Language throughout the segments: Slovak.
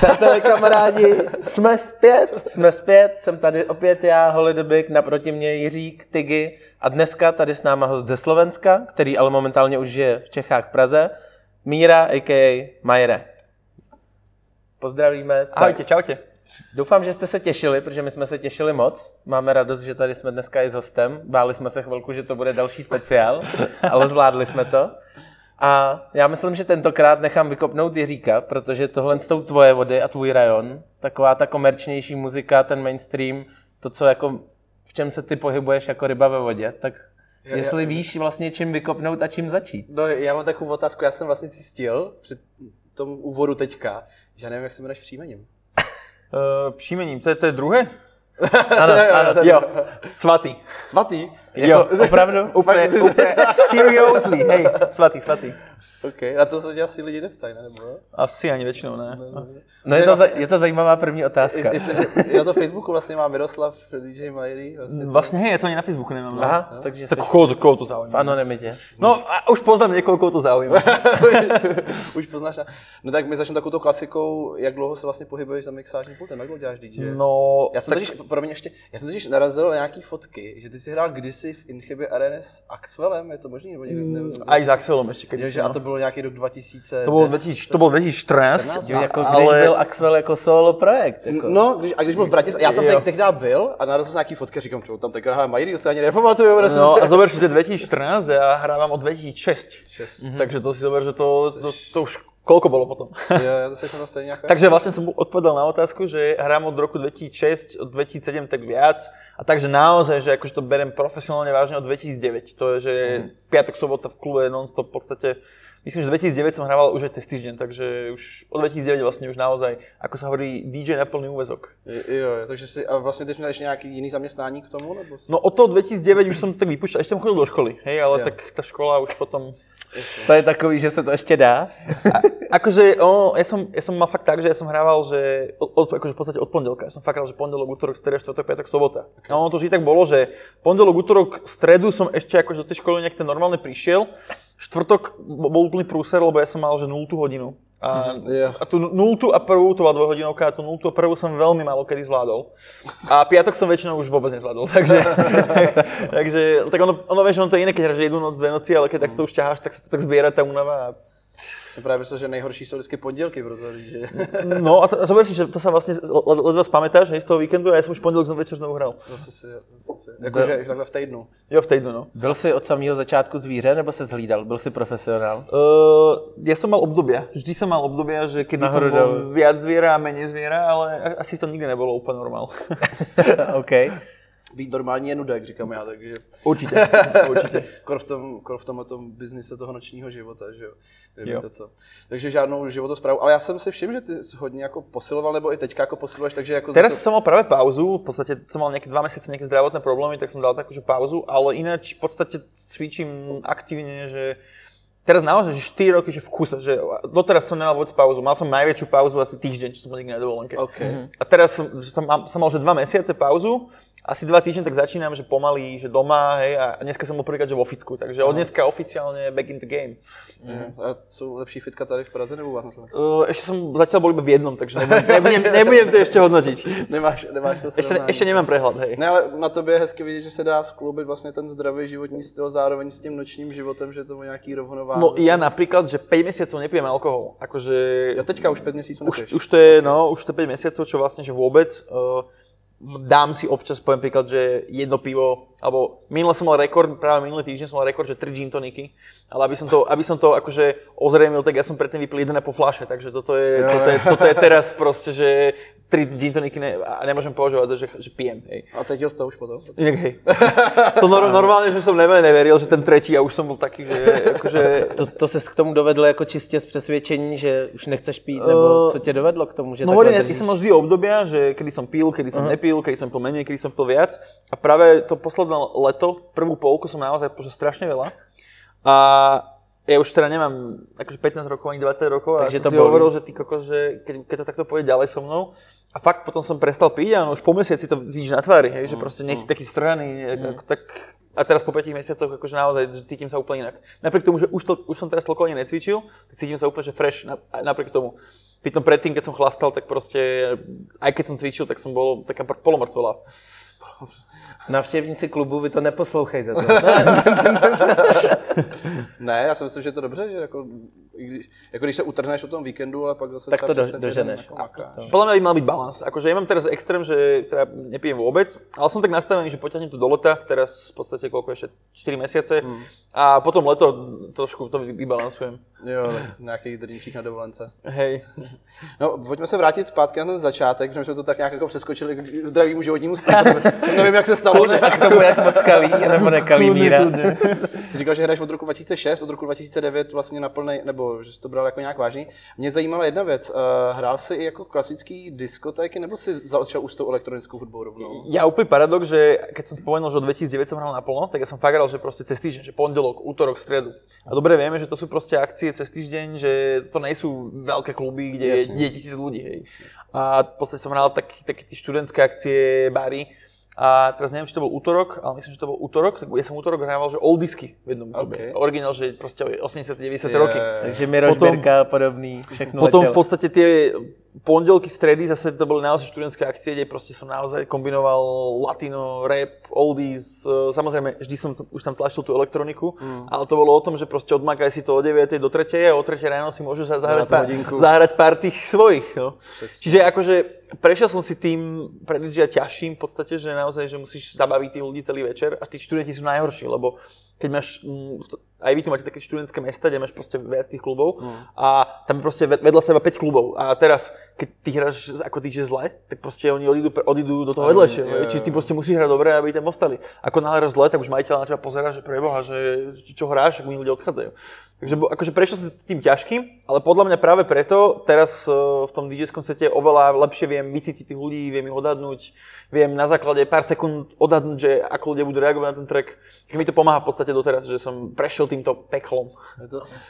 Přátelé, kamarádi, jsme zpět, jsme zpět, jsem tady opět já, Holidobik, naproti mě Jiřík, Tygy a dneska tady s náma host ze Slovenska, který ale momentálně už žije v Čechách, v Praze, Míra, a.k.a. Majere. Pozdravíme. Ahojte, čaute. Doufám, že jste se těšili, protože my jsme se těšili moc. Máme radost, že tady jsme dneska i s hostem. Báli jsme se chvilku, že to bude další speciál, ale zvládli jsme to. A já myslím, že tentokrát nechám vykopnout Jiříka, protože tohle jsou tvoje vody a tvůj rajon. Taková ta komerčnější muzika, ten mainstream, to, co jako, v čem se ty pohybuješ jako ryba ve vodě, tak Já- jestli já- víš vlastně čím vykopnout a čím začít. No, já mám takovou otázku, já jsem vlastně zjistil před tom úvodu teďka, že já nevím, jak se jmenuješ příjmením. Uh, příjmením, to je, to je druhé? Ano, Jo, jo, ano. to- Jo, svatý. Svatý? Jako, opravdu? Úplně, úplně seriously, hej, svatý, svatý. OK, na to se asi lidi nevtají, ne? Nebo jo? Asi ani většinou ne. No je to, je to zajímavá první otázka. Jestli, že, já to Facebooku vlastně má Miroslav DJ Majery. Vlastně to- Vlastně hej, je to ani na Facebooku nemám. no. Aha, takže jsi Tak koho, to- koho to v zaujíma? anonymitě. No a už poznám někoho, koho to zaujíma. Už poznáš. na- No tak my začneme takovou klasikou, jak dlouho se vlastně pohybuješ za mixážním pultem, jak dlouho děláš DJ? No, Já jsem tak, totiž, pro mě ještě, já jsem totiž narazil na nějaký fotky, že ty jsi hrál kdysi v Inchybě Arena s Axwellem, je to možný? Nebo někde, ne, aj s Axelom ještě že, kedysi, že, a to bylo nějaký rok 2000. To bylo 2000, to bylo 2014, 14, Jo, A- jako ale... když byl Axwell jako solo projekt. Jako. No, když, a když byl v Bratislavě, já tam Jo. teď, tehdy byl a narazil jsem na nějaký fotky a říkám, "Čo, tam teď hraje Majdy, to se ani nepamatuju. No a zober, že to je 2014 a já hrávám od 2006. Šest. Takže to si zober, že to, to, to už koľko bolo potom. to jsem tam stejně jako... takže vlastne som odpovedal na otázku, že hrám od roku 2006, od 2007 tak viac. A takže naozaj, že akože to berem profesionálne vážne od 2009. To je, že piatok, sobota v klube non-stop v podstate Myslím, že 2009 som hrával už aj cez týždeň, takže už od 2009 vlastne už naozaj, ako sa hovorí, DJ na plný úvezok. Jo, jo, takže si, a vlastně teď měl ještě nějaký jiný zaměstnání k tomu? Nebo si... No od toho 2009 už som tak vypúšťal, ešte som chodil do školy, hej, ale Jo. tak tá škola už potom To je takový, že se to ještě dá. Akože, o, ja, som, ja som mal fakt tak, že ja som hrával, že od, akože v podstate od pondelka. Ja som fakt hral, že pondelok, útorok, streda, štvrtok, piatok, sobota. Okay. No ono to vždy tak bolo, že pondelok, útorok, stredu som ešte akože do tej školy nejak ten normálne prišiel. Štvrtok bol úplný prúser, lebo ja som mal že 0 hodinu. A, Jo. a tú 0 a prvú, to bola dvojhodinovka, a tú 0 a prvú som veľmi málo kedy zvládol. A piatok som väčšinou už vôbec nezvládol, takže, takže tak ono, ono vieš, ono to je iné, keď hráš jednu noc, dve noci, ale keď tak to už ťaháš, tak sa to tak zbiera tá únava. A Jsem právě myslel, že nejhorší jsou vždycky pondělky pro to, že... No a, to, a zober si, že to sa vlastne led- ledva spamätáš hej, z toho víkendu a ja som už pondelok znovu večer znovu hral. Zase si, zase si. Jakože už takhle v týdnu. Jo, v týdnu, no. Byl jsi od samého začátku zvíře, nebo se zhlídal? Byl jsi profesionál? Uh, ja som mal obdobia. Vždy som mal obdobia, že kedy som Nahoru, bol dolu. viac zviera a menej zviera, ale asi to nikdy nebolo úplne normál. OK. Být normální je nuda, jak říkám já, takže Určite, určite. kor v tom, kor v tomhle tom biznise toho nočního života, že jo. Jo. Toto. Takže žádnou životosprávu. Ale já jsem si všiml, že ty jsi hodně jako posiloval, nebo i teďka jako posiluješ, takže jako Teraz zase... som mal práve pauzu, v podstate som mal nejaké dva mesiace nejaké zdravotné problémy, tak som dal takú že pauzu, ale ináč v podstate cvičím aktívne, že teraz naozaj, že 4 roky, že v kuse, že doteraz som nemal vôbec pauzu. Mal som najväčšiu pauzu asi týždeň, čo som bol niekde na dovolenke. OK. A teraz som, som, mám, som mal, že dva mesiace pauzu, asi dva týždne tak začínam, že pomaly, že doma, hej, a dneska som bol prvýkrát, že vo fitku, takže od dneska oficiálne back in the game. Mhm. A jsou lepší fitka tady v Praze nebo u vás na Slovensku? Uh, ešte som zatiaľ bol iba v jednom, takže nebudem, nebudem, nebudem to ešte hodnotiť. Nemáš, nemáš to Ešte, srovnání. ešte nemám prehľad, hej. Ne, ale na tobě je hezky vidět, že se dá skloubit vlastně ten zdravý životní styl zároveň s tím nočním životem, že to má nějaký rovnováhu. No ja napríklad, že 5 mesiacov nepijem alkohol. Akože Jo, teďka už 5 měsíců už, nepiješ. už, to je, no, už to je 5 mesiacov, čo vlastne, že vôbec. Uh, dám si občas, poviem príklad, že jedno pivo, alebo minule som mal rekord, práve minulý týždeň som mal rekord, že 3 gin toniky, ale aby som to, aby som to akože ozrejmil, tak ja som predtým vypil 1,5 flaše, takže toto je, toto je, toto je teraz proste, že 3 gin toniky ne, a nemôžem považovať že, že pijem, hej. A cítil jsi to už potom? Inak hej. To nor- normálne, že som never neveril, že ten tretí a už som bol taký, že akože... To, to se k tomu dovedlo jako čistě z přesvědčení, že už nechceš pít, nebo Eh, co tě dovedlo k tomu, že No hovorím, ja som mal vždy obdobia, že kedy som pil, kedy som nepil, kedy som pil menej, kedy som pil viac. A práve to posledné leto, prvú polku som naozaj požil strašne veľa. A ja už teda nemám akože 15 rokov ani 20 rokov a Takže som to si bolí. hovoril, že ty kokos, že keď, keď to takto pôjde ďalej so mnou. A fakt potom som prestal piť a no už po mesiaci to vidíš na tvári, hej, že proste nie si taký strhaný, ako, tak a teraz po 5 mesiacoch akože naozaj cítim sa úplne inak. Napriek tomu, že už, to, už som teraz toľko ani necvičil, tak cítim sa úplne že fresh na, napriek tomu. Pritom predtým, keď som chlastal, tak proste, aj keď som cvičil, tak som bol taká polomrtvelá. Navštěvníci klubu, vy to neposlouchejte. To. Ne, já si myslím, že je to dobře, že jako, i když, jako když se utrhneš o tom víkendu, ale pak zase Tak to do- doženeš. Podľa mňa by mal byť balans. Akože ja mám teraz extrém, že teda nepijem vôbec, ale som tak nastavený, že poťahnem to do leta, teraz v podstate koľko ešte 4 mesiace a potom leto trošku to vy- vybalansujem. Jo, nějaký drníček na dovolence. Hej. No, pojďme se vrátit zpátky na ten začátek, že jsme to tak nějak jako přeskočili k zdravému životnímu stylu. Nevím, jak se stalo. A k tomu, jak moc kalí, nebo nekalí míra. Jsi říkal, že hraješ od roku 2006, od roku 2009 vlastně na plnej, nebo že jsi to bral jako nějak vážný. Mě zajímala jedna věc, uh, hrál jsi i jako klasický diskotéky, nebo si začal už s tou elektronickou hudbou rovnou? Ja úplný paradox, že keď som spomenul, že od 2009 som hral naplno, tak ja som fakt hral, že proste cez týždeň, že pondelok, útorok, stredu. A dobre vieme, že to sú proste akcie cez týždeň, že to nie sú veľké kluby, kde je tisíc ľudí. Hej. A v podstate som hral tak, také tie študentské akcie, bary. A teraz neviem, či to bol útorok, ale myslím, že to bol útorok, tak ja som útorok hrával, že oldisky v jednom klube. OK. Originál, že proste 80-90 Je- roky. Takže Miroš Potom- Birka a podobný, všechno Potom v letělo. podstate tie pondelky, stredy, zase to boli naozaj študentské akcie, kde proste som naozaj kombinoval latino, rap, oldies, e, samozrejme vždy som t- už tam tlačil tú elektroniku, Mm. ale to bolo o tom, že proste odmakaj si to od 9. do 3. a o 3. ráno si môžeš za- zahrať, pár, zahrať pár tých svojich. No. Čiže akože prešiel som si tým pre DJ ťažším v podstate, že naozaj, že musíš zabaviť tých ľudí celý večer a tí študenti sú najhorší, lebo keď máš, mm, aj vy tu máte také študentské mesta, kde máš proste viac tých klubov a tam je proste ved- vedľa seba 5 klubov a teraz, keď ty hráš ako DJ zle, tak proste oni odídu, odídu do toho vedľajšieho. jo, jo, Čiže ty proste musíš hrať dobre, aby tam ostali. Ako nahráš zle, tak už majiteľ na teba pozera, že preboha, že čo hráš, ak mi ľudia odchádzajú. Takže akože prešiel si tým ťažkým, ale podľa mňa práve preto teraz eh, v tom DJ-skom sete oveľa lepšie viem vycítiť tých ľudí, viem ich odhadnúť, viem na základe pár sekúnd odhadnúť, že ako ľudia budú reagovať na ten track. Takže mi to pomáha v podstate doteraz, že som prešiel týmto peklom.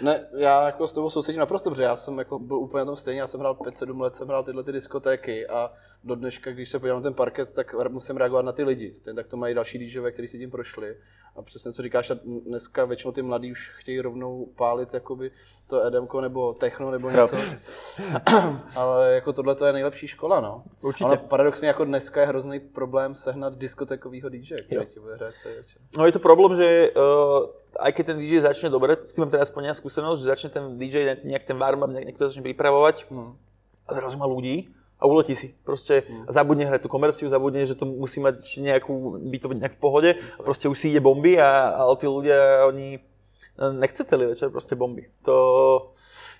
Ne, já jako s tebou sousedím naprosto, protože já jsem jako byl úplně na tom stejně, já jsem hrál 5-7 let, jsem hrál tyhle ty diskotéky a do dneška, když se podívám na ten parket, tak musím reagovat na ty lidi. Stejně tak to mají další DJové, kteří si tím prošli. A přesně co říkáš, dneska většinou ty mladí už chtějí rovnou pálit jakoby to edemko nebo techno nebo něco. Ale jako tohle to je nejlepší škola, no. Určitě. Ale paradoxně jako dneska je hrozný problém sehnat diskotékového DJ, který ti bude hrát. No je to problém, že uh, aj keď ten DJ začne dobre, s tým mám teraz aspoň ja skúsenosť, že začne ten DJ ne- nejak ten warm-up, nejak niekto začne pripravovať Hmm. a zrazu má ľudí a uletí si. Proste zabudne hrať tú komerciu, zabudne, že to musí mať nejakú, byť to nejak v pohode a proste už si ide bomby a, ale tí ľudia, oni eh, nechcú celý večer proste bomby. To,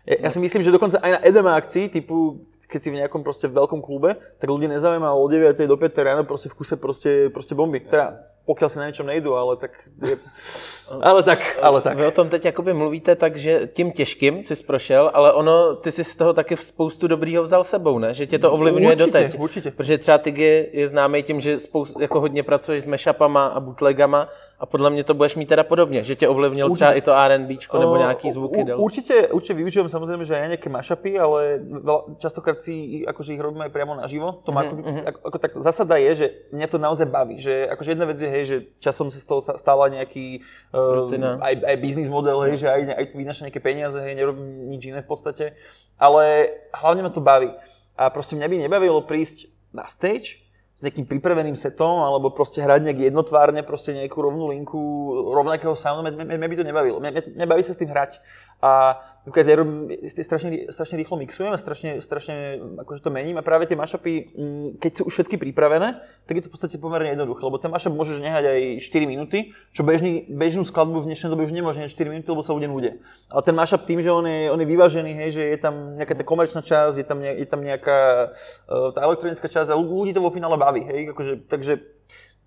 ja, ja si myslím, že dokonca aj na EDM akcii, typu keď si v nejakom proste veľkom klube, tak ľudí nezaujíma od 9. do 5. ráno proste v kuse proste, proste bomby. Teda, pokiaľ si na niečom nejdu, ale tak... Je, ale tak, ale tak. Vy o tom teď jakoby mluvíte tak, že tím těžkým jsi prošel, ale ono, ty jsi z toho taky spoustu dobrýho vzal sebou, ne? Že tě to ovlivňuje Určitě, doteď. určitě. Protože třeba Tiggy je známý tím, že spoustu, jako hodně pracuješ s mashupama a bootlegama a podle mě to budeš mít teda podobně, že tě ovlivnil Určitě. třeba i to R&Bčko nebo O, nějaký zvuky u- dal. Určite, určite využívam samozrejme, že aj nejaké mashupy, ale veľa, častokrát si akože ich robíme aj priamo naživo. To má, Mhm, ako, ako, tak zásada je, že mňa to naozaj baví. Že akože jedna vec je, hej, že časom sa z toho stala nejaký uh, Rutina. aj, aj biznis model, hej, že aj, aj vynaša nejaké peniaze, hej, nerobím nič iné v podstate. Ale hlavne ma to baví. A proste mňa by nebavilo prísť na stage s nejakým pripraveným setom, alebo proste hrať nejak jednotvárne, proste nejakú rovnú linku rovnakého soundu, mňa, by to nebavilo. Mňa baví sa s tým hrať. A napríklad ja robím, strašne, strašne rýchlo mixujem a strašne, strašne akože to mením a práve tie mashupy, mm, keď sú už všetky pripravené, tak je to v podstate pomerne jednoduché, lebo ten mashup môžeš nehať aj 4 minúty, čo bežný, bežnú skladbu v dnešnej dobe už nemôže nehať 4 minúty, lebo sa ľudia nudia. Ale ten mashup tým, že on je, on je vyvážený, hej, že je tam nejaká tá komerčná časť, je tam, ne, je tam nejaká uh, tá elektronická časť a ľu- ľudí to vo finále baví, hej, akože, takže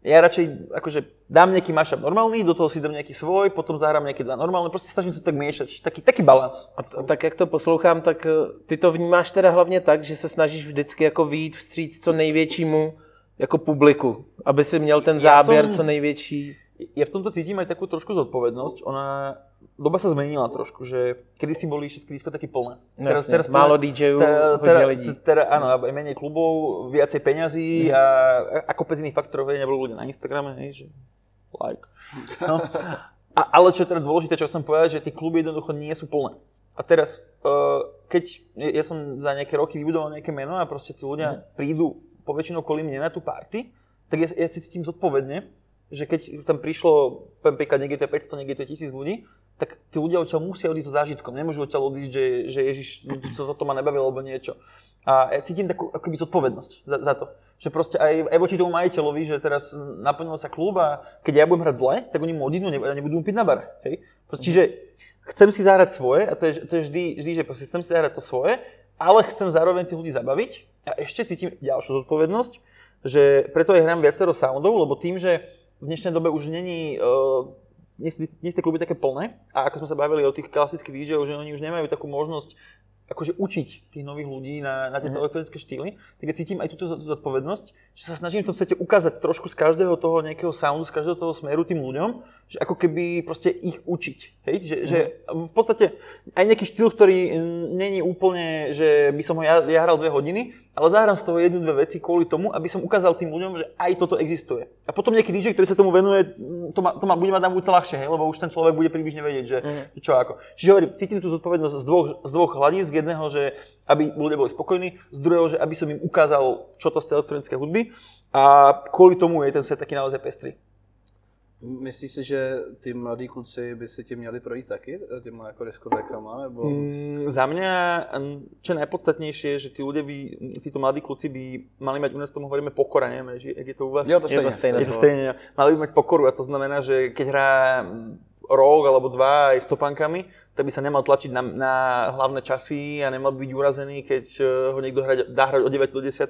ja radšej akože dám nejaký mashup normálny, do toho si dám nejaký svoj, potom zahrám nejaké dva normálne, proste snažím sa tak miešať, taký, taký balans. A t- tak jak to poslouchám, tak eh, ty to vnímáš teda hlavně tak, že se snažíš vždycky jako výjít vstříc co největšímu jako publiku, aby si měl ten záběr jsem- co největší. Ja v tomto cítim aj takú trošku zodpovednosť. Ona, doba sa zmenila trošku, že kedy si boli všetky diskotéky plné. No jasne, málo DJů, hodne lidí. Teda, áno, a menej klubov, viacej peňazí Mhm. a ako kopec iných faktorov, hej, neboli ľudia na Instagrame, hej, že like. No. A, ale čo je teda dôležité, čo chcem povedať, že tie kluby jednoducho nie sú plné. A teraz, uh, keď ja som za nejaké roky vybudoval nejaké meno a proste tí ľudia mm. prídu poväčšinou kvôli mne na tú party, tak ja, ja si cítim zodpovedne, že keď tam prišlo, poviem príklad, niekde to je 500, niekde to je 1000 ľudí, tak tí ľudia odtiaľ musia odísť so zážitkom. Nemôžu odtiaľ odísť, že, že Ježiš, to, to ma nebavilo, alebo niečo. A ja cítim takú akoby zodpovednosť za, za to. Že proste aj, aj voči tomu majiteľovi, že teraz naplnil sa klub a keď ja budem hrať zle, tak oni mu odídu a nebudú mu piť na bar. Hej? Proste, čiže chcem si zahrať svoje, a to je, to je vždy, vždy, že proste chcem si zahrať to svoje, ale chcem zároveň tých ľudí zabaviť a ešte cítim ďalšiu zodpovednosť, že preto aj hrám viacero soundov, lebo tým, že v dnešnej dobe už není, uh, nie, nie sú tie kluby také plné a ako sme sa bavili o tých klasických DJov, že oni už nemajú takú možnosť akože učiť tých nových ľudí na, na tieto mm. elektronické štýly, tak ja cítim aj túto zodpovednosť, že sa snažím v tom svete ukázať trošku z každého toho nejakého soundu, z každého toho smeru tým ľuďom, že ako keby proste ich učiť. Hej? Že, mm. že v podstate aj nejaký štýl, ktorý není úplne, že by som ho ja, ja hral dve hodiny, ale zahrám z toho jednu, dve veci kvôli tomu, aby som ukázal tým ľuďom, že aj toto existuje. A potom nejaký DJ, ktorý sa tomu venuje, to ma, to ma bude mať na budúce ľahšie, hej? lebo už ten človek bude približne vedieť, že mm. čo ako. Čiže hovorím, cítim tú zodpovednosť z dvoch, z dvoch hľadísk. Jedného, že aby ľudia boli spokojní, z druhého, že aby som im ukázal, čo to z tej elektronické hudby. A kvôli tomu je ten set taký naozaj pestrý. Myslíš si, že ty mladí kluci by si ti měli projít taky těma jako diskotékama? Nebo... Mm, za mňa, čo najpodstatnejšie je, že tí ľudia by, títo mladí kluci by mali mať, u nás tomu hovoríme pokora, neviem, že jak je to u vás? Jo, to stejne, je to stejné. Je to stejne, mali by mať pokoru a to znamená, že keď hrá rok alebo dva aj s topankami, tak by sa nemal tlačiť na, na hlavné časy a nemal byť urazený, keď eh, ho niekto hra, dá hrať o 9 do 10.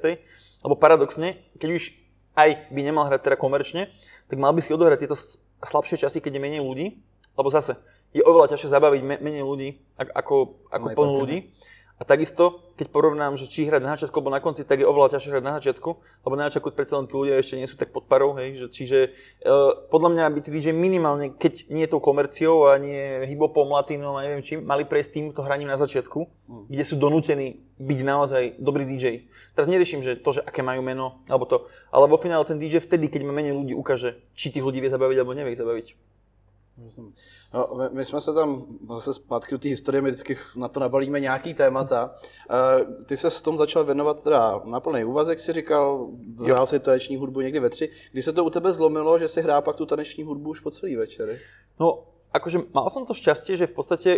Lebo paradoxne, keď už aj by nemal hrať teda komerčne, tak mal by si odohrať tieto slabšie časy, keď je menej ľudí, lebo zase je oveľa ťažšie zabaviť menej ľudí ako, ako plno ľudí. A takisto, keď porovnám, že či hrať na začiatku alebo na konci, tak je oveľa ťažšie hrať na začiatku, lebo na začiatku predsa len tí ľudia ešte nie sú tak pod parou, hej, že, čiže uh, podľa mňa by tí DJ minimálne, keď nie je tou komerciou a nie hibopom, latinom a neviem čím, mali prejsť týmto hraním na začiatku, mm. kde sú donútení byť naozaj dobrý DJ. Teraz neriešim, že to, že aké majú meno, alebo to, ale vo finále ten DJ vtedy, keď má menej ľudí, ukáže, či tých ľudí vie zabaviť alebo nevie ich zabaviť. No, my, my jsme se tam zase zpátky do té historie, my vždycky na to nabalíme nějaký témata. Uh, ty se s tom začal věnovat teda na plný úvazek, si říkal, hrál si taneční hudbu někdy ve tři. Kdy se to u tebe zlomilo, že si hrál pak tu taneční hudbu už po celý večery? No, akože mal som to šťastie, že v podstate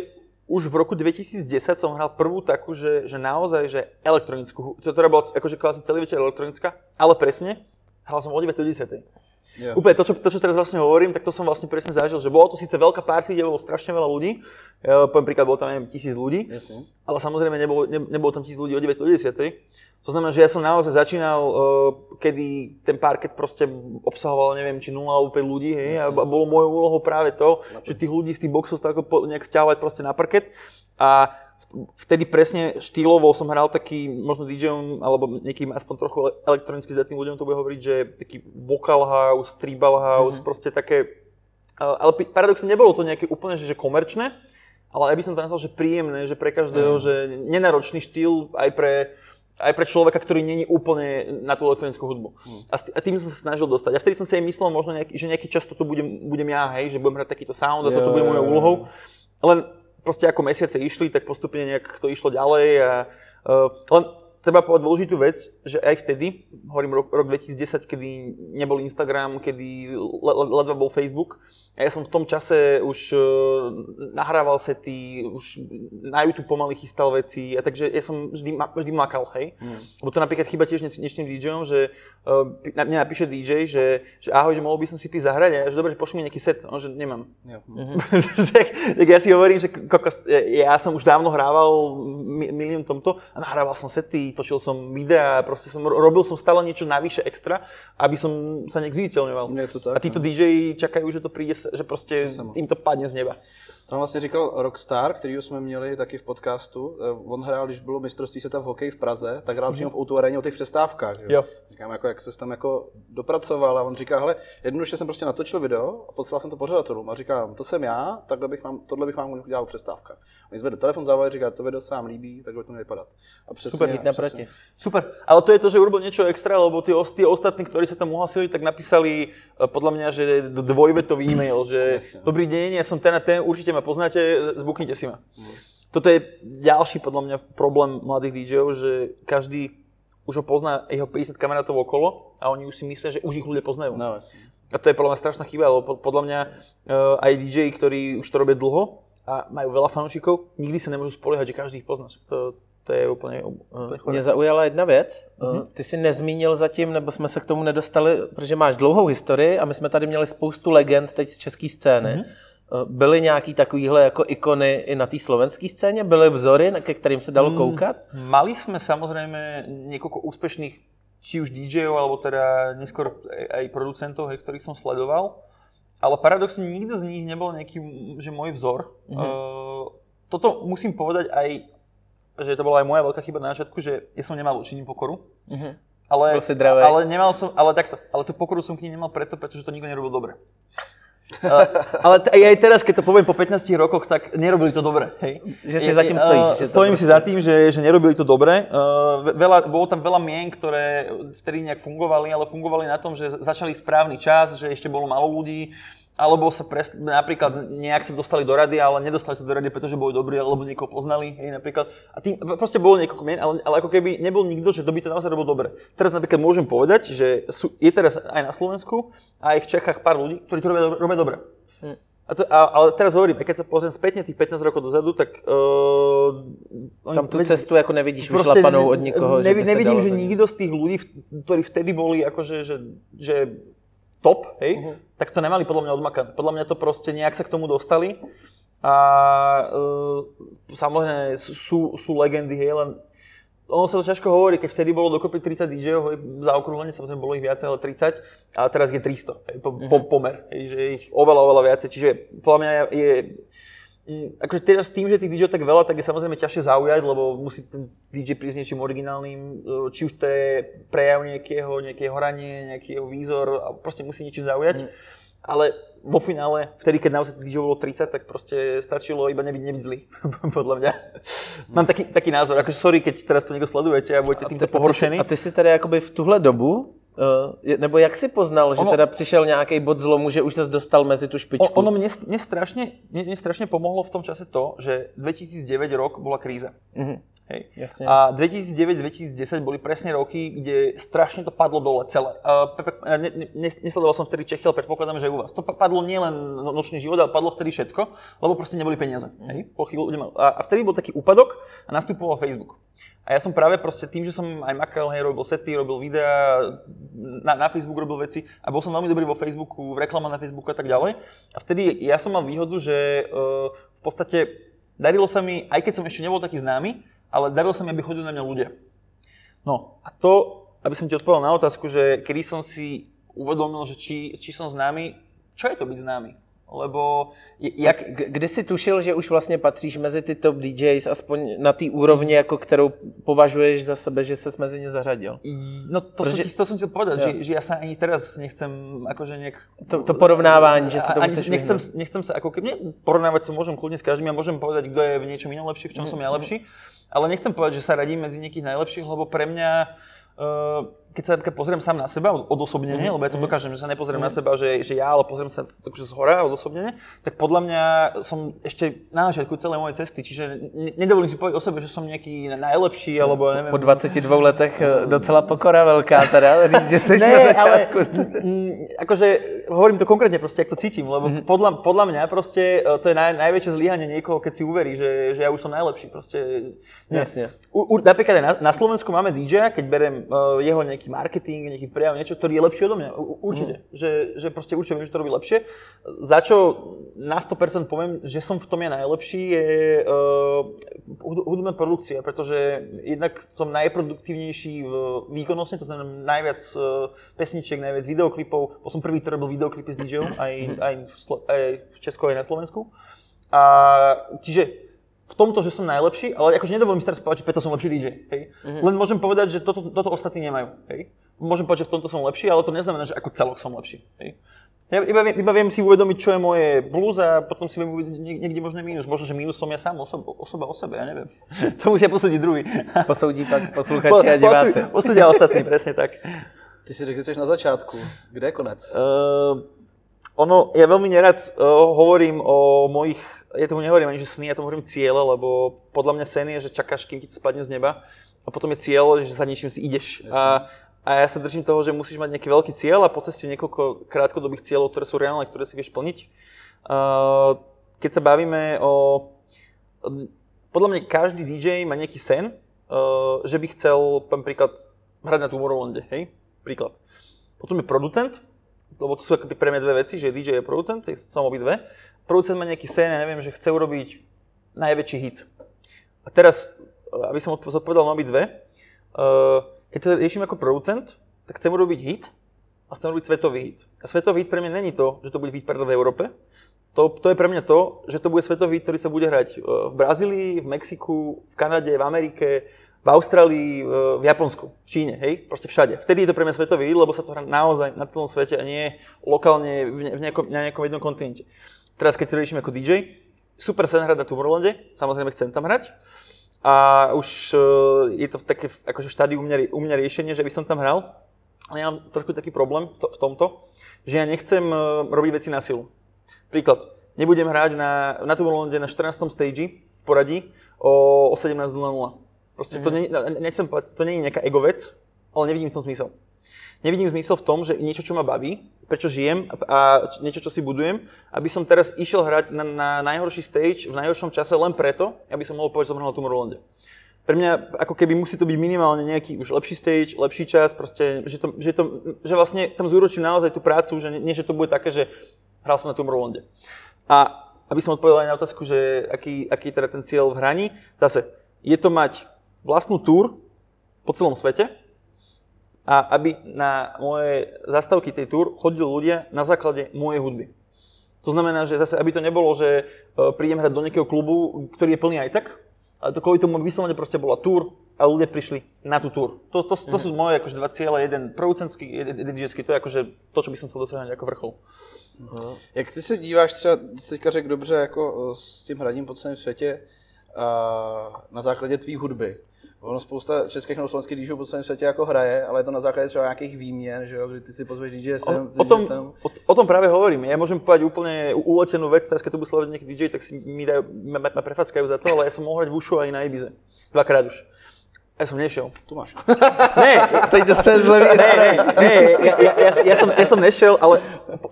už v roku 2010 som hral prvú takú, že, že naozaj, že elektronickú, to teda bolo akože klasi celý večer elektronická, ale presne, hral som o 9 do 10. Yeah. Úplne to čo, to, čo teraz vlastne hovorím, tak to som vlastne presne zažil, že bolo to síce veľká party, kde bolo strašne veľa ľudí, ja, poviem príklad, bolo tam neviem, tisíc ľudí, Jasne. ale samozrejme nebolo, ne, nebolo tam tisíc ľudí o 9 do 10. To znamená, že ja som naozaj začínal, uh, kedy ten parket proste obsahoval, neviem, či 0 alebo 5 ľudí, hej, a, a bolo mojou úlohou práve to, že tých ľudí z tých boxov tak nejak stiahovať proste na parket. A vtedy presne štýlovo som hral taký, možno DJom, alebo nejakým aspoň trochu elektronicky zdatným ľuďom to bude hovoriť, že taký vocal house, tribal house, mm-hmm. proste také, ale paradoxne nebolo to nejaké úplne, že, komerčné, ale aj by som to nazval, že príjemné, že pre každého, mm. že nenáročný štýl aj pre, aj pre človeka, ktorý není úplne na tú elektronickú hudbu. Mm. A, a tým som sa snažil dostať. A vtedy som si aj myslel možno, nejaký, že nejaký čas toto budem, budem ja, hej, že budem hrať takýto sound a toto bude mojou úlohou. Len proste ako mesiace išli, tak postupne nejak to išlo ďalej. A, uh, len treba povedať dôležitú vec, že aj vtedy, hovorím rok, rok 2010, kedy nebol Instagram, kedy ledva bol Facebook, a ja som v tom čase už uh, nahrával sety, už na YouTube pomaly chystal veci, a takže ja som vždy, vždy makal, hej. Mm. Lebo to napríklad chyba tiež dnešným DJom, že uh, mne napíše DJ, že, že ahoj, že mohol by som si písať zahrať, a ja, že dobre, že pošli mi nejaký set, no, že nemám. Ja. Mm-hmm. tak, tak, ja si hovorím, že kokos, ja som už dávno hrával milión tomto a nahrával som sety, točil som videá, proste som, robil som stále niečo navyše extra, aby som sa nejak zviditeľňoval. A títo no. DJ čakajú, že to príde že prostě jim to padne z neba. Tam vlastně říkal Rockstar, kterýho jsme měli taky v podcastu. Eh, on hrál, když bylo mistrovství světa v hokeji v Praze, tak hrál mm-hmm. přímo v Outu o těch přestávkách. Jo? jo. Říkám, jako, jak se tam jako dopracoval a on říká, hele, jednoduše jsem prostě natočil video a poslal jsem to pořadatelům a říkám, to jsem já, takhle bych vám, tohle bych vám udělal přestávka. Oni zvedli telefon, zavolali, říká, to video se vám líbí, takhle to vypadat. A přesně, Super, hit naproti. Super, ale to je to, že urobil niečo extra, lebo tí, tí ostatní, ktorí sa tam uhlasili, tak napísali eh, podľa mňa, že dvojvetový e-mail, že dobrý deň, ja som ten a ten, určite ma poznáte, zbuknite si ma. Mm. toto je ďalší podľa mňa problém mladých DJov, že každý už ho pozná jeho 50 kamarátov okolo a oni už si myslia, že už ich ľudia poznajú. No, jasne, jasne. A to je podľa mňa strašná chyba, lebo po- podľa mňa uh, aj DJ, ktorí už to robia dlho a majú veľa fanúšikov, nikdy sa nemôžu spoliehať, že každý ich pozná. To, to je úplne, úplne chore. Mě zaujala jedna věc. Ty jsi nezmínil zatím, nebo jsme se k tomu nedostali, protože máš dlouhou historii a my jsme tady měli spoustu legend teď z české scény. Byly nějaký takovýhle jako ikony i na té slovenské scéně? Byly vzory, ke kterým se dalo koukat? Mali sme samozrejme niekoľko úspešných či už DJov, alebo teda neskôr aj, producentov, hej, ktorých som sledoval. Ale paradoxne nikto z nich nebol nejaký, že môj vzor. Mm-hmm. Uh, toto musím povedať aj, že to bola aj moja veľká chyba na začiatku, že ja som nemal učiním pokoru. Mhm. Ale, ale nemal som, ale takto, ale tú pokoru som k nej nemal preto, pretože to nikto nerobil dobre. Ale t- aj teraz, keď to poviem po 15 rokoch, tak nerobili to dobre. Hej. Že si za tým stojíš, že to stojím si za tým, že, že nerobili to dobre. Uh, ve- veľa, bolo tam veľa mien, ktoré vtedy nejak fungovali, ale fungovali na tom, že začali správny čas, že ešte bolo málo ľudí, alebo sa pres, napríklad nejak sa dostali do rady, ale nedostali sa do rady, pretože boli dobrí, alebo niekoho poznali, hej, napríklad. A tým proste bolo niekoľko mien, ale, ale ako keby nebol nikto, že to by to naozaj robil dobre. Teraz napríklad môžem povedať, že sú, je teraz aj na Slovensku, aj v Čechách pár ľudí, ktorí to robia, robia dobre. A to, a, ale teraz hovorím, keď sa pozriem spätne tých 15 rokov dozadu, tak... Uh, Tam tu cestu jako nevidíš vyšlapanou od nikoho, že nevi, sa nevidím, že nikto z tých ľudí, ktorí vtedy boli akože, že, že top, hej, Mhm. tak to nemali podľa mňa odmakané. Podľa mňa to proste nejak sa k tomu dostali. A uh, samozrejme sú, sú legendy, hej, len ono sa to ťažko hovorí, keď vtedy bolo dokopy 30 DJov, hej, za okrúhlenie samozrejme bolo ich viacej, ale 30, a teraz je 300, hej, po, po, pomer, hej, že ich oveľa, oveľa viacej, čiže podľa mňa je, akože teraz tým, že tých DJov tak veľa, tak je samozrejme ťažšie zaujať, lebo musí ten DJ prísť niečím originálnym, e, či už to je prejav nejakého, nejaké horanie, nejaký jeho výzor, a proste musí niečo zaujať. Ale vo finále, vtedy, keď naozaj tých DJov bolo 30, tak proste stačilo iba nebyť, nebyť zlý, podľa mňa. Mám taký, taký názor, akože sorry, keď teraz to niekto sledujete a budete týmto pohoršení. A ty si tady jakoby v tuhle dobu, uh, je- nebo jak si poznal, že Ono- teda přišel nějaký bod zlomu, že už se dostal mezi tu špičku? Ono mne, mne, strašne, mne, mne strašne pomohlo v tom čase to, že 2009 rok bola kríza. Mhm. Hej. Jasne. A 2009-2010 boli presne roky, kde strašne to padlo dole celé. Ja ne, ne, nesledoval som vtedy Čechy, ale predpokladám, že aj u vás. To pa- padlo nielen no- nočný život, ale padlo vtedy všetko, lebo proste neboli peniaze. Hej? Po chvíľu ľudia mal- a, a vtedy bol taký úpadok a nastupoval Facebook. A ja som práve proste tým, že som aj makal, hej, robil sety, robil videá, na, na Facebook robil veci a bol som veľmi dobrý vo Facebooku, v reklame na Facebooku a tak ďalej. A vtedy ja som mal výhodu, že uh, v podstate darilo sa mi, aj keď som ešte nebol taký známy, ale darilo sa mi, aby chodili na mňa ľudia. No a to, aby som ti odpovedal na otázku, že kedy som si uvedomil, že či, či som známy, čo je to byť známy? Lebo jak, Kdy jsi tušil, že už vlastně patříš mezi ty top DJs, aspoň na té úrovni, jako kterou považuješ za sebe, že se mezi ně zařadil? No to, Protože- som, to som chcel povedať, že, že ja sa ani teraz nechcem akože nejak... To, to porovnávání, že si to chceš nechcem, nechcem sa ako keby... Porovnávať sa môžem kľudne s každým, ja môžem povedať, kto je v niečom inom lepší, v čom Mhm. som ja lepší, ale nechcem povedať, že sa radím medzi niekých najlepších, lebo pre mňa... Uh, keď sa napríklad pozriem sám na seba odosobnene, Mhm. lebo ja to dokážem, že sa nepozriem na seba, že, že ja, ale pozriem sa takže z hora odosobnene, tak podľa mňa som ešte na začiatku celej mojej cesty, čiže ne- nedovolím si povedať o sebe, že som nejaký najlepší, alebo neviem... Po 22 letech eh, docela pokora velká teda, říct, že jsi na začátku. Ale, akože hovorím to konkrétne proste, jak to cítim, lebo mm-hmm. podľa, podľa mňa proste e, to je naj, najväčšie zlyhanie niekoho, keď si uverí, že, že ja už som najlepší. Proste. Jasne. U, u, napríklad aj na, na Slovensku máme DJ, keď berem uh, jeho nejaký marketing, nejaký prejav, niečo, ktorý je lepší odo mňa. Určite. Mm. Že, že proste určite viem, že to robí lepšie. Za čo na 100% poviem, že som v tom je najlepší, je uh, hudobná produkcia, pretože jednak som najproduktívnejší v výkonnostne, to znamená najviac uh, pesničiek, najviac videoklipov. Bol som prvý, ktorý robil videoklipy s DJom, aj, aj, v, aj v Česku, aj na Slovensku. A čiže v tomto, že som najlepší, ale akože nedovolím si teraz povedať, že preto som lepší DJ. Hej? Mm-hmm. Len môžem povedať, že toto, toto ostatní nemajú. Hej? Môžem povedať, že v tomto som lepší, ale to neznamená, že ako celok som lepší. Hej? Ja iba, viem- iba viem si uvedomiť, čo je moje plus a potom si viem uvedomiť niek- niekde možno mínus. Možno, že mínus som ja sám osoba, osoba o sebe, ja neviem. to musia posúdiť druhý. Posoudí pak posluchači a diváci. posú- Posúdia ostatní, presne tak. Ty si řekl, že na začátku. Kde je konec? Uh, Ono, ja veľmi nerad uh, hovorím o mojich, ja tomu nehovorím ani, že sny, ja tomu hovorím ciele, lebo podľa mňa sen je, že čakáš, kým ti to spadne z neba a potom je cieľ, že za niečím si ideš. A, a ja sa držím toho, že musíš mať nejaký veľký cieľ a po ceste niekoľko krátkodobých cieľov, ktoré sú reálne, ktoré si vieš plniť. Uh, keď sa bavíme o... Podľa mňa každý DJ má nejaký sen, uh, že by chcel, napríklad, hrať na Tomorrowlande, hej? Príklad. Potom je producent, lebo to sú akoby pre mňa dve veci, že DJ je producent, som dve. Producent má nejaký sen, ja neviem, že chce urobiť najväčší hit. A teraz, aby som zodpovedal na dve, uh, keď to riešim ako producent, tak chcem urobiť hit a chcem urobiť svetový hit. A svetový hit pre mňa není to, že to bude hit v Európe. To, to je pre mňa to, že to bude svetový hit, ktorý sa bude hrať v Brazílii, v Mexiku, v Kanade, v Amerike, v Austrálii, v Japonsku, v Číne, hej, proste všade. Vtedy je to pre mňa svetový, lebo sa to hrá naozaj na celom svete a nie lokálne v nejakom, na nejakom jednom kontinente. Teraz keď si riešim ako DJ, super sen hrať na Tomorrowlande, samozrejme chcem tam hrať. A už e, je to také akože štádiu u mňa, u mňa riešenie, že by som tam hral. Ale ja mám trošku taký problém v, to, v tomto, že ja nechcem e, robiť veci na silu. Príklad, nebudem hrať na, na Tomorrowlande na 14. stage v poradí o, o 17.00 Proste to, nie, nechcem povedať, to nie je nejaká ego vec, ale nevidím v tom zmysel. Nevidím zmysel v tom, že niečo, čo ma baví, prečo žijem a niečo, čo si budujem, aby som teraz išiel hrať na, na najhorší stage v najhoršom čase len preto, aby som mohol povedať, že som hral Tomorrowlande. Pre mňa ako keby musí to byť minimálne nejaký už lepší stage, lepší čas, proste, že, to, že, to, že vlastne tam zúročím naozaj tú prácu, že nie, že to bude také, že hral som na Tomorrowlande. A aby som odpovedal aj na otázku, že aký, aký je teda ten cieľ v hraní, zase je to mať vlastnú túr po celom svete a aby na moje zastavky tej túr chodili ľudia na základe mojej hudby. To znamená, že zase, aby to nebolo, že e, prídem hrať do nejakého klubu, ktorý je plný aj tak, ale to kvôli tomu vyslovene proste bola túr a ľudia prišli na tú túr. To, to, to, to sú moje akože dva cieľe, jeden producentský, jeden DJský, to je akože to, čo by som chcel dosiahnuť ako vrchol. Uh-huh. Jak ty se díváš třeba, teďka řekl dobře, jako e, s tím hraním po celém světě, na základě tvý hudby. Ono spousta českých nebo slovenských DJů po celém světě jako hraje, ale je to na základě třeba nějakých výměn, že jo, kdy ty si pozveš DJ sem, o, o, tom, tam. O, o, tom práve hovorím. Ja môžem povedať úplne uletenú vec, teraz keď tu bude sledovať nejaký DJ, tak si mi dajú, ma, ma prefackajú za to, ale ja som mohol hrať v ušu aj na Ibize. Dvakrát už. Ja som nešiel. Tu máš. Ne, teď ste zle ne, ne, ne, ja, ja, ja, ja, som, ja som nešiel, ale,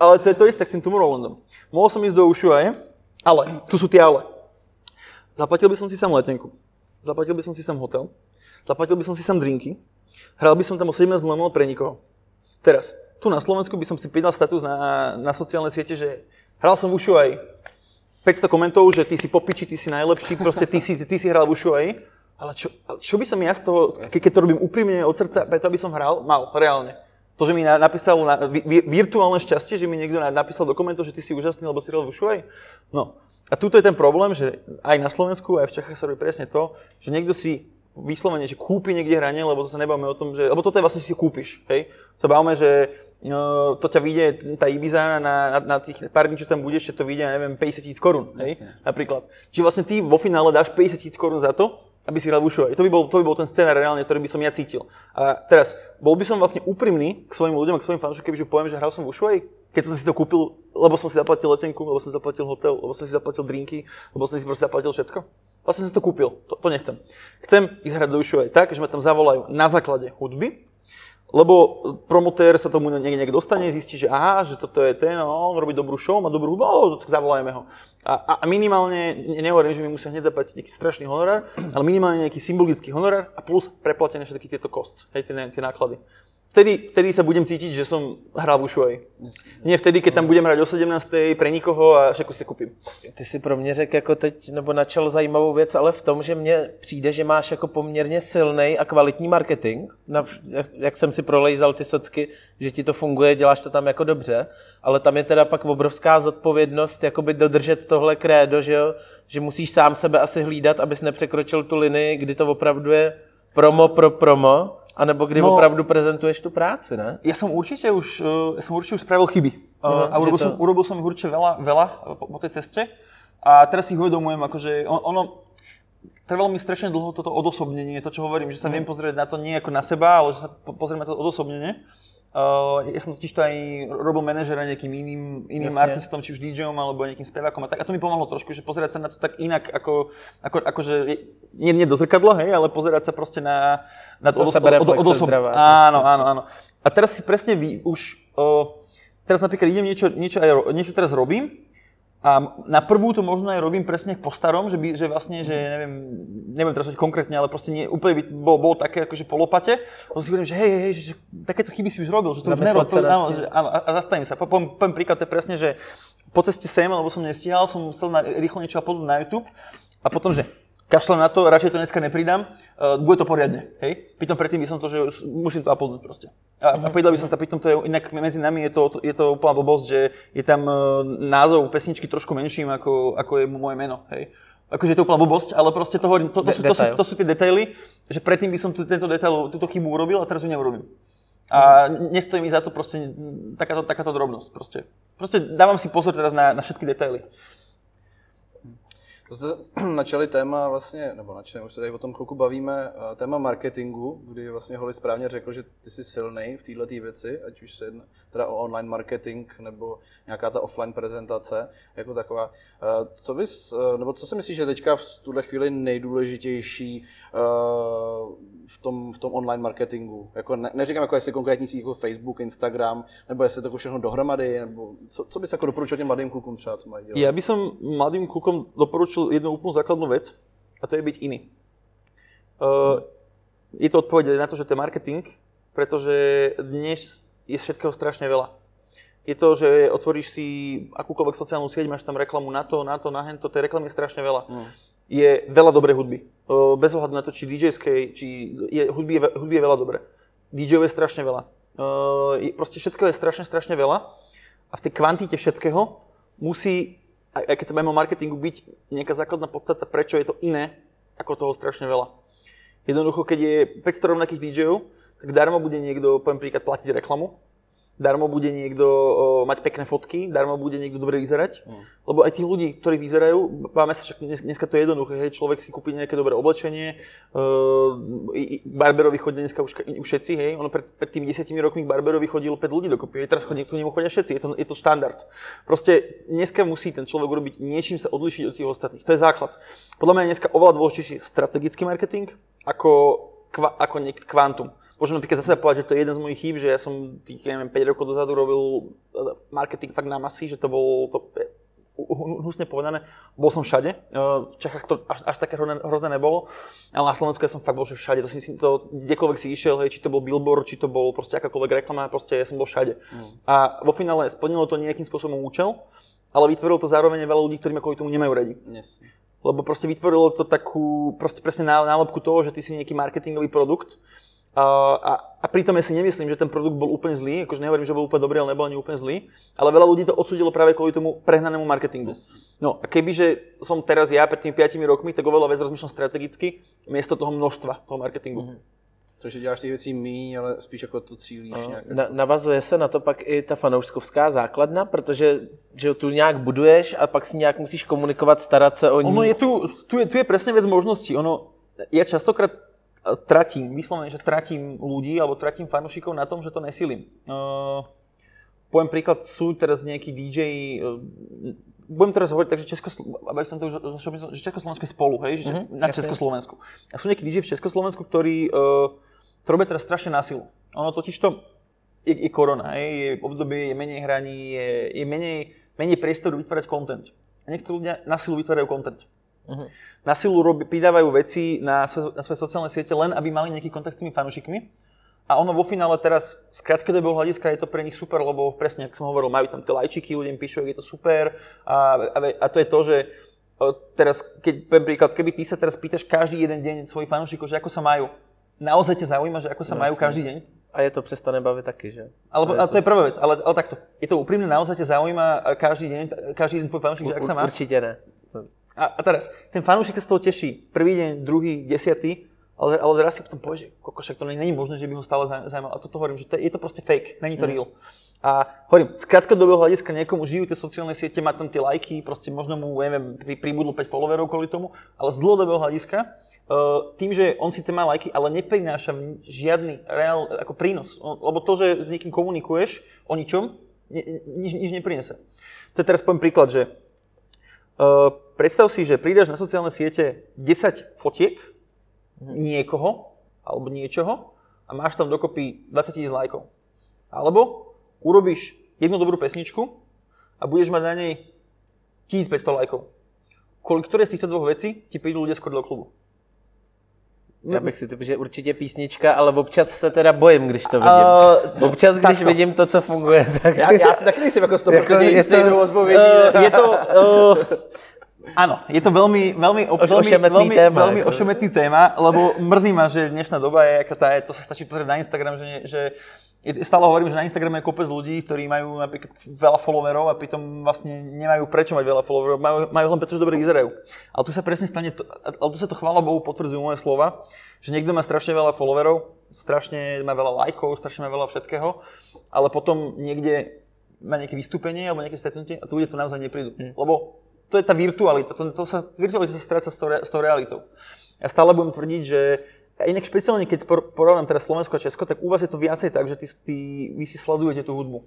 ale to je to isté s tým Tomorrowlandom. Mohol som ísť do Ushuaje, ale tu sú tie ale. Zaplatil by som si sam letenku zaplatil by som si sem hotel, zaplatil by som si sem drinky, hral by som tam o 17.00 pre nikoho. Teraz, tu na Slovensku by som si pridal status na, na sociálne siete, že hral som v aj 500 komentov, že ty si popiči, ty si najlepší, proste ty si, ty si hral v aj. Ale čo, čo by som ja z toho, ke, keď to robím úprimne od srdca, preto aby som hral, mal reálne. To, že mi napísal na, virtuálne šťastie, že mi niekto napísal do komentov, že ty si úžasný, lebo si hral v aj. No, a tuto je ten problém, že aj na Slovensku, aj v Čechách sa robí presne to, že niekto si vyslovene, že kúpi niekde hranie, lebo to sa nebavíme o tom, že, lebo toto je vlastne si kúpiš, hej. Sa bavíme, že no, to ťa vyjde, tá Ibiza na, na, na tých pár dní, čo tam budeš, to vyjde, neviem, 50 tisíc korún, hej, jasne. napríklad. Čiže vlastne ty vo finále dáš 50 tisíc korún za to, aby si hral Ušuaj. To by, bol, to by bol ten scénar reálne, ktorý by som ja cítil. A teraz, bol by som vlastne úprimný k svojim ľuďom, k svojim fanúšikom, kebyže poviem, že hral som v Ušuaj, keď som si to kúpil, lebo som si zaplatil letenku, lebo som zaplatil hotel, lebo som si zaplatil drinky, lebo som si proste zaplatil všetko. Vlastne som si to kúpil, to, to nechcem. Chcem ísť hrať do Ušuaj tak, že ma tam zavolajú na základe hudby, lebo promotér sa tomu niekde, niekde dostane, zistí, že aha, že toto je ten, no, on robí dobrú show, má dobrú hudbu, oh, tak zavolajme ho. A, a minimálne, nehovorím, že mi musia hneď zaplatiť nejaký strašný honorár, ale minimálne nejaký symbolický honorár a plus preplatené všetky tieto costs, hej, tie, tie náklady vtedy, vtedy sa budem cítiť, že som hral v Ushuaji. Nie vtedy, keď tam budem hrať o 17. pre nikoho a všetko si koupím. Ty si pro mě řekl jako teď, nebo načal zajímavou věc, ale v tom, že mně přijde, že máš jako poměrně silný a kvalitní marketing. Na, jak, jak jsem si prolejzal ty socky, že ti to funguje, děláš to tam jako dobře, ale tam je teda pak obrovská zodpovědnost jakoby dodržet tohle krédo, že, jo? že musíš sám sebe asi hlídat, abys nepřekročil tu linii, kdy to opravdu je promo pro promo a nebo kdy no, opravdu prezentuješ tu práci, ne? Ja som určite už, ja som určite už spravil chyby. No, a urobil, to... som, urobil som ich určite veľa, veľa po, po tej ceste. A teraz si ich uvedomujem, akože on, ono, trvalo mi strašne dlho toto odosobnenie, to čo hovorím, že sa mm. viem pozrieť na to nie ako na seba, ale že sa pozriem na to odosobnenie. Uh, ja som totiž to aj robil manažera nejakým iným, iným Jasne. artistom, či už DJom alebo nejakým spevákom a tak. A to mi pomohlo trošku, že pozerať sa na to tak inak, ako, ako, ako že, nie, nie do zrkadla, hej, ale pozerať sa proste na, na To od, od, od, od sebereflexe osob. Áno, áno, áno. A teraz si presne vy, už, uh, teraz napríklad idem niečo, niečo, aj, niečo teraz robím a na prvú to možno aj robím presne po starom, že, by, že vlastne, že neviem, neviem teraz konkrétne, ale proste nie, úplne by bol, bol také akože polopate. Potom si hovorím, že hej, hej, hej, že, že takéto chyby si už robil, že to už nerob, to, áno, že, áno, a, zastavím sa. Po- Poviem, poviem príklad, to je presne, že po ceste sem, lebo som nestíhal, som chcel na, rýchlo niečo uploadnúť na YouTube a potom, že kašlem na to, radšej to dneska nepridám, uh, bude to poriadne, hej. Pritom predtým by som to, že musím to uploadnúť proste. A, a pridal by som to, pritom to je, inak medzi nami je to, je to úplná blbosť, že je tam uh, názov pesničky trošku menším, ako, ako je moje meno, hej. Akože je to úplná blbosť, ale proste to hovorím, to, to, De- sú, to, sú, to sú tie detaily, že predtým by som tu, tento detail, túto chybu urobil a teraz ju neurobím. A nestojí mi za to proste takáto, takáto drobnosť. Proste. proste dávam si pozor teraz na, na všetky detaily. To jste načali téma vlastně, nebo načali, už se tady o tom chvilku bavíme, eh, téma marketingu, kdy vlastně Holly správně řekl, že ty jsi silný v této věci, ať už se jedná teda o online marketing nebo nějaká ta offline prezentace jako taková. Eh, Co bys, eh, nebo co si myslíš, že teďka v tuhle chvíli nejdůležitější v tom, v tom online marketingu? Jako ne, neříkám, jako jestli konkrétní síť jako Facebook, Instagram, nebo jestli to všechno dohromady, nebo co, co bys jako doporučil těm mladým klukům třeba, co mají dělat? Ja by mladým klukom doporučil jednu úplnú základnú vec a to je byť iný. Uh, je to odpoveď na to, že to je marketing, pretože dnes je všetkého strašne veľa. Je to, že otvoríš si akúkoľvek sociálnu sieť, máš tam reklamu na to, na to, na hento, tej reklamy je strašne veľa. Mm. Je veľa dobrej hudby. Uh, bez ohľadu na to, či dj či je, hudby, je, hudby je veľa dobre. DJ je strašne veľa. Uh, je, proste všetkého je strašne, strašne veľa a v tej kvantite všetkého musí, aj, keď sa bavíme o marketingu, byť nejaká základná podstata, prečo je to iné, ako toho strašne veľa. Jednoducho, keď je 500 rovnakých DJov, tak darmo bude niekto, poviem príklad, platiť reklamu, darmo bude niekto o, mať pekné fotky, darmo bude niekto dobre vyzerať, lebo aj tí ľudí, ktorí vyzerajú, máme sa však dnes, dneska to je jednoduché, hej, človek si kúpi nejaké dobré oblečenie, i, barberovi chodia dneska už, už všetci, hej, ono pred, pred tými 10 rokmi k barberovi chodilo 5 ľudí dokopy, hej, teraz chodí, k nemu chodia všetci, je to, je to štandard. Proste dneska musí ten človek urobiť niečím sa odlišiť od tých ostatných, to je základ. Podľa mňa je dneska oveľa dôležitejší strategický marketing ako, kva, ako kvantum. Môžem napríklad za seba povedať, že to je jeden z mojich chýb, že ja som tých, ja neviem, 5 rokov dozadu robil eh, marketing fakt na masy, že to bol to, eh, hnusne povedané, bol som všade. Eh, V Čechách to až, až také hrozné- nebolo, ale na Slovensku ja som fakt bol že všade. To si, to, kdekoľvek si išiel, hej, či to bol billboard, či to bol proste akákoľvek reklama, proste ja som bol všade. A vo finále splnilo to nejakým spôsobom účel, ale vytvorilo to zároveň veľa ľudí, ktorí ma kvôli tomu nemajú radi. Jasně. Lebo proste vytvorilo to takú, proste presne ná- nálepku toho, že ty si nejaký marketingový produkt. A, a, pritom ja si nemyslím, že ten produkt bol úplne zlý, akože nehovorím, že bol úplne dobrý, ale nebol ani úplne zlý, ale veľa ľudí to odsudilo práve kvôli tomu prehnanému marketingu. No a kebyže som teraz ja pred tými 5 rokmi, tak oveľa viac rozmýšľam strategicky, miesto toho množstva toho marketingu. Takže děláš těch věcí míň, ale spíš jako to cílíš nějak. Na, navazuje se na to pak i ta fanouškovská základna, protože že tu nějak buduješ a pak si nějak musíš komunikovat, starat se o ní. Ono je tu, tu je, tu je presne vec možností. Ono, ja častokrát tratím, vyslovene, že tratím ľudí alebo tratím fanúšikov na tom, že to nesilím. Uh, poviem príklad, sú teraz nejakí DJ, uh, budem teraz hovoriť tak, že, aby som to už, že Československo je spolu, hej, že mm-hmm, na jasne. Československu. A sú nejakí DJ v Československu, ktorí uh, to robia teraz strašne na silu. Ono totiž to je, je korona, hej, je obdobie, je menej hraní, je, je menej, menej priestoru vytvárať content. A niektorí ľudia na silu vytvárajú content. Na silu robí, pridávajú veci na, na svoje sociálne siete len, aby mali nejaký kontakt s tými fanúšikmi. A ono vo finále teraz z krátkodobého hľadiska je to pre nich super, lebo presne, ako som hovoril, majú tam tie lajčiky, ľudia píšu, je to super. A, a, a to je to, že teraz, keď príklad, keby ty sa teraz pýtaš každý jeden deň svojich fanúšikov, že ako sa majú, naozaj ťa zaujíma, že ako sa majú každý deň? A je to přestane bavit taky, že? Alebo, ale to je prvá vec, ale, ale takto. Je to úprimne, naozaj ťa zaujíma a každý deň, každý deň tvoj fanúšik, že ak sa má? Určitě ne. A, a teraz, ten fanúšik sa z toho teší. Prvý deň, druhý, desiatý, ale, ale zraz si potom povie, že koko, však to není možné, že by ho stále zauj- zaujímalo. A toto hovorím, že to, je to proste fake, není to real. A hovorím, z krátkodobého hľadiska niekomu žijú tie sociálne siete, má tam tie lajky, proste možno mu, neviem, pri, pribudlo 5 followerov kvôli tomu, ale z dlhodobého hľadiska Uh, tým, že on síce má lajky, ale neprináša žiadny reál ako prínos. Lebo to, že s niekým komunikuješ o ničom, ni, nič, nič neprinese. To je teraz poviem príklad, že uh, predstav si, že pridaš na sociálne siete 10 fotiek niekoho alebo niečoho a máš tam dokopy 20 tisíc lajkov. Alebo urobíš jednu dobrú pesničku a budeš mať na nej 1500 lajkov. Kolik, ktoré z týchto dvoch vecí ti prídu ľudia skôr do klubu? Já bych si typl, že určitě písnička, ale občas se teda bojím, když to vidím. Uh, občas, když takto. vidím to, co funguje, tak... Já, já si taky nejsem jako 100% Jako je to-. Uh, je to... Uh, áno, je to veľmi, veľmi, Oš- veľmi, veľmi, téma, veľmi ako. ošemetný téma, lebo mrzí ma, že dnešná doba je, aká tá je, to sa stačí pozrieť na Instagram, že, nie, že stále hovorím, že na Instagrame je kopec ľudí, ktorí majú napríklad veľa followerov a pritom vlastne nemajú prečo mať veľa followerov, majú, majú len preto, že dobre vyzerajú. Ale tu sa presne stane, to, ale tu sa to chvála Bohu potvrdzujú moje slova, že niekto má strašne veľa followerov, strašne má veľa lajkov, strašne má veľa všetkého, ale potom niekde má nejaké vystúpenie alebo nejaké stretnutie a tu ľudia to naozaj neprídu. Lebo to je tá virtualita, to, to sa, virtualita sa stráca s tou, s tou realitou. Ja stále budem tvrdiť, že a inak špeciálne, keď por- porovnám teraz Slovensko a Česko, tak u vás je to viacej tak, že ty, ty, vy si sledujete tú hudbu.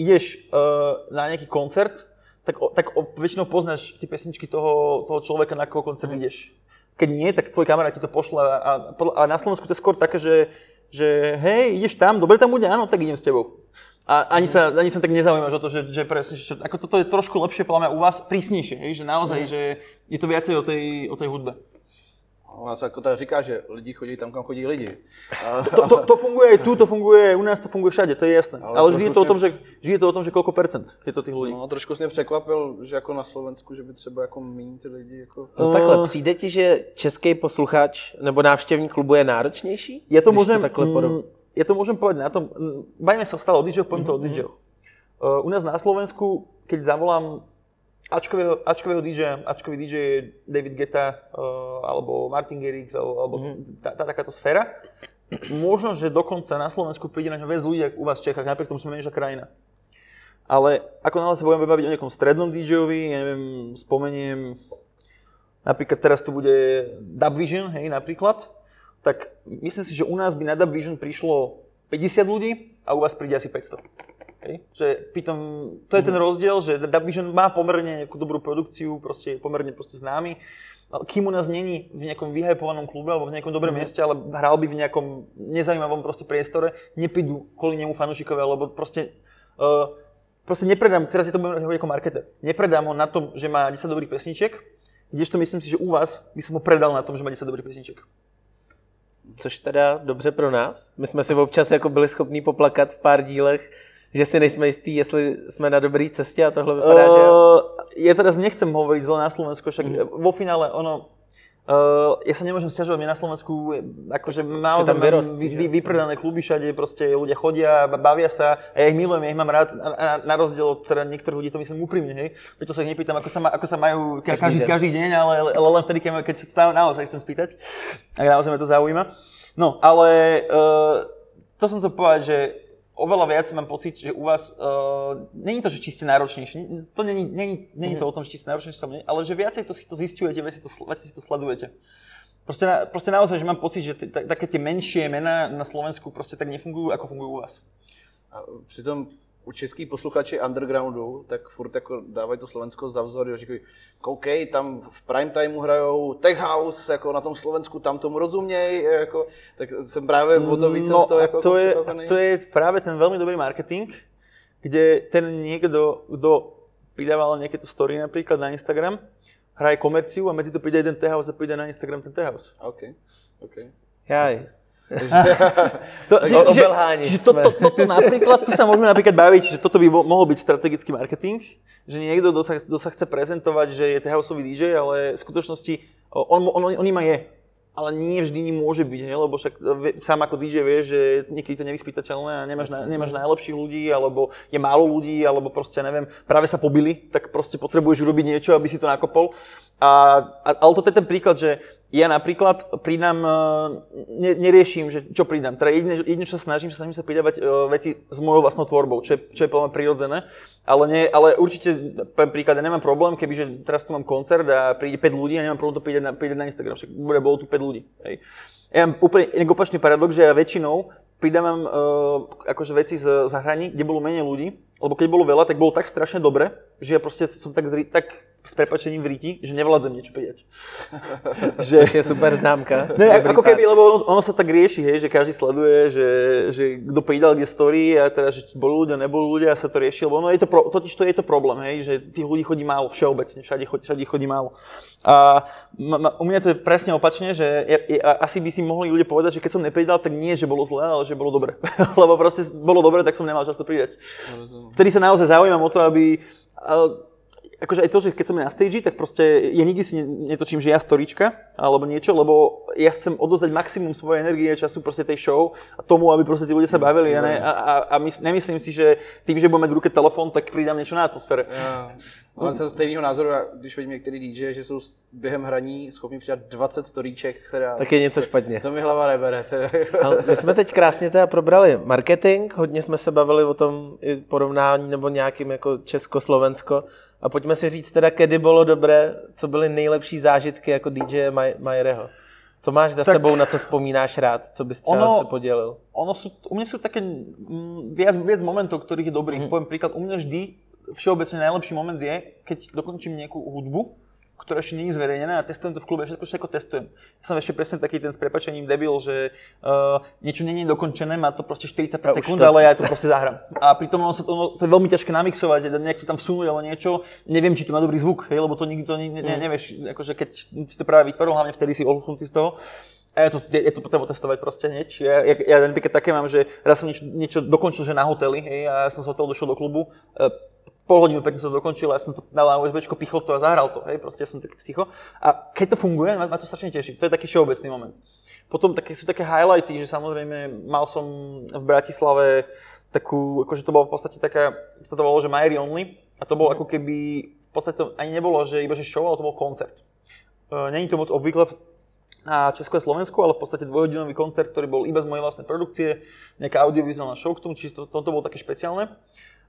Ideš uh, na nejaký koncert, tak, o, tak o, väčšinou poznáš tie pesničky toho, toho človeka, na koho koncert ideš. Keď nie, tak tvoj kamarát ti to pošle a, a, a na Slovensku to je skôr také, že, že hej, ideš tam, dobre tam bude, áno, tak idem s tebou. A ani sa, ani sa tak nezaujímaš o to, že, že presne, že, ako toto je trošku lepšie podľa mňa u vás, prísnejšie, hej, že naozaj, že je to viacej o tej, o tej hudbe. Ona se jako tak říká, že lidi chodí tam, kam chodí lidi. A, To, to, to funguje aj tu, to funguje, u nás to funguje všade, to je jasné. Ale, Ale vždy, je to o tom, že, vždy je to o tom, že koľko percent je to tých ľudí. no, trošku jsi mě překvapil, že jako na Slovensku, že by třeba jako méně ty lidi jako... No takhle, přijde ti, že český posluchač nebo návštěvník klubu je náročnější? Ja to, takhle porov- mm, ja to môžem povedať na tom, bavíme sa stále o DJoch, poviem to o DJoch. Uh, u nás na Slovensku, keď zavolám Ačkového, Ačkového DJ, Ačkový DJ je David Guetta, uh, alebo Martin Garrix, alebo, alebo tá, tá, takáto sféra, možno, že dokonca na Slovensku príde na ňo viac ľudí, ako u vás v Čechách, napriek tomu sme menšia krajina. Ale ako náhle sa budeme baviť o nejakom strednom DJovi, ja neviem, spomeniem, napríklad teraz tu bude Dub Vision, hej, napríklad, tak myslím si, že u nás by na Dub Vision prišlo 50 ľudí a u vás príde asi 500. Hej? Že pritom, to je ten rozdiel, že Dub Vision má pomerne nejakú dobrú produkciu, proste je pomerne proste známy, ale kým u nás není v nejakom vyhypovanom klube alebo v nejakom dobrom mieste, ale hral by v nejakom nezaujímavom proste priestore, neprídu kvôli nemu fanúšikovia, lebo proste uh, proste nepredám, teraz je to budem hovoriť ako marketer, nepredám ho na tom, že má 10 dobrých pesničiek, kdežto myslím si, že u vás by som ho predal na tom, že má 10 dobrých pesničiek. Což teda dobře pro nás. My jsme si občas jako byli schopní poplakat v pár dílech, že si nejsme jistí, jestli jsme na dobré cestě a tohle vypadá, že jo. Uh, ja teraz nechcem hovoriť zle na Slovensku, však mm. vo finále ono, uh, ja sa nemôžem stiažovať, my na Slovensku akože naozaj mám vy, vy, vypredané kluby všade, proste ľudia chodia, ba- bavia sa a ja ich milujem, ja ich mám rád, a, a na rozdiel od teda niektorých ľudí to myslím úprimne, hej. Preto sa ich nepýtam, ako sa, ma, ako sa majú ka, Každý každý, deň. každý deň, ale, ale len vtedy, keď, keď sa naozaj chcem spýtať, ak naozaj ma to zaujíma. No, ale uh, to som chcel povedať, že oveľa viac mám pocit, že u vás, uh, není to, že či ste náročnejší, to není, není, není to o tom, že či ste náročnejší, ale že viacej to si to zistujete, viac si to, sl- viac si to sledujete. Proste, na, proste naozaj, že mám pocit, že t- také tie menšie mená na Slovensku proste tak nefungujú, ako fungujú u vás. A přitom u český posluchači undergroundu, tak furt jako dávají to Slovensko za vzor, jo, říkají, koukej, tam v prime timeu hrajou tech house, jako na tom Slovensku, tam tomu rozuměj, jako, tak jsem právě o to víc no, z toho jako to, je, to je práve ten veľmi dobrý marketing, kde ten niekto, kto pridával nejaké to story napríklad na Instagram, hraje komerciu a medzi to príde jeden T-house a príde na Instagram ten T-house. OK, OK. Jaj. To, Tak čiže, čiže, to, to, toto napríklad, tu sa môžeme napríklad baviť, že toto by mo- mohol byť strategický marketing, že niekto, kto sa, kto sa chce prezentovať, že je T-houseový DJ, ale v skutočnosti on, on, on, on im aj je. Ale nie vždy ním môže byť, hej? lebo však vie- sám ako DJ vieš, že niekedy to nevyspytateľné a nemáš, na, nemáš najlepších ľudí, alebo je málo ľudí, alebo proste, neviem, práve sa pobili, tak proste potrebuješ urobiť niečo, aby si to nakopol. A, a, ale toto je ten príklad, že ja napríklad pridám, e, ne, neriešim, že čo pridám. Teda jedine, jedine, čo sa snažím, sa snažím sa pridávať uh, veci s mojou vlastnou tvorbou, čo je, čo je plne prirodzené. Ale, nie, ale určite, poviem príklad, ja nemám problém, kebyže teraz tu mám koncert a príde 5 ľudí a nemám problém to pridať na, pridať na Instagram, však bude, bolo tu 5 ľudí. Hej. Ja mám úplne opačný paradox, že ja väčšinou pridávam uh, akože veci z zahrani, kde bolo menej ľudí, lebo keď bolo veľa, tak bolo tak strašne dobre, že ja proste som tak, zri, tak s prepačením v ríti, že nevládzem niečo pridať. že... Což je super známka. Ne, ako keby, lebo ono, ono, sa tak rieši, hej, že každý sleduje, že, že kto pridal kde story a teda, že boli ľudia, neboli ľudia a sa to rieši, lebo ono je to, pro, totiž to je to problém, hej, že tých ľudí chodí málo všeobecne, všade, chodí, všade chodí málo. A ma, ma, u mňa to je presne opačne, že ja, ja, asi by si mohli ľudia povedať, že keď som nepridal, tak nie, že bolo zlé, ale že bolo dobre. lebo proste bolo dobre, tak som nemal čas to pridať. Vtedy sa naozaj zaujímam o to, aby akože aj to, že keď som na stage, tak proste ja nikdy si netočím, že ja storička alebo niečo, lebo ja chcem odozdať maximum svojej energie a času proste tej show a tomu, aby proste tí ľudia sa bavili a, ne, a, a, a mys, nemyslím si, že tým, že budeme v ruke telefon, tak pridám niečo na atmosfére. Ja. Mám jsem stejného názoru, když vidím některý DJ, že jsou během hraní schopni přidat 20 storíček, která... Tak je něco špatně. To mi hlava nebere. Ale my jsme teď krásně teda probrali marketing, hodně jsme se bavili o tom i porovnání nebo nějakým jako Česko-Slovensko. A pojďme si říct teda, kedy bylo dobré, co byly nejlepší zážitky jako DJ Majereho. Co máš za tak sebou, na co vzpomínáš rád? Co bys třeba ono, se podělil? Ono sú, u mňa sú také mm, viac, viac momentov, ktorých je dobrých. Mm. Poviem príklad, u mňa vždy všeobecne najlepší moment je, keď dokončím nejakú hudbu ktoré ešte je zverejnené a testujem to v klube, všetko, všetko testujem. Ja som ešte presne taký ten s prepačením debil, že uh, niečo nie je dokončené, má to proste 45 ja sekúnd, to... ale ja to proste zahrám. A pritom ono sa to, ono, to je veľmi ťažké namixovať, nejak to tam vsunúť alebo niečo, neviem, či to má dobrý zvuk, hej, lebo to nikto ne, ne, mm. nevieš, akože keď si to práve vytvoril, hlavne vtedy si olúchnutý z toho. A ja to, je, je to potom otestovať proste hneď. Ja, ja, ja napríklad také mám, že raz som niečo, niečo dokončil, že na hoteli, hej, a ja som z hotelu došiel do klubu, uh, pol hodinu predtým som to dokončil, ja som to dal na USB, pichol to a zahral to, hej, proste ja som taký psycho. A keď to funguje, ma, ma to strašne teší, to je taký všeobecný moment. Potom také, sú také highlighty, že samozrejme mal som v Bratislave takú, akože to bolo v podstate taká, sa to volalo, že Majery Only, a to bolo ako keby, v podstate to ani nebolo, že iba že show, ale to bol koncert. Uh, Není to moc obvykle na Česko a Slovensku, ale v podstate dvojhodinový koncert, ktorý bol iba z mojej vlastnej produkcie, nejaká audiovizuálna show k tomu, čiže to, toto bolo také špeciálne.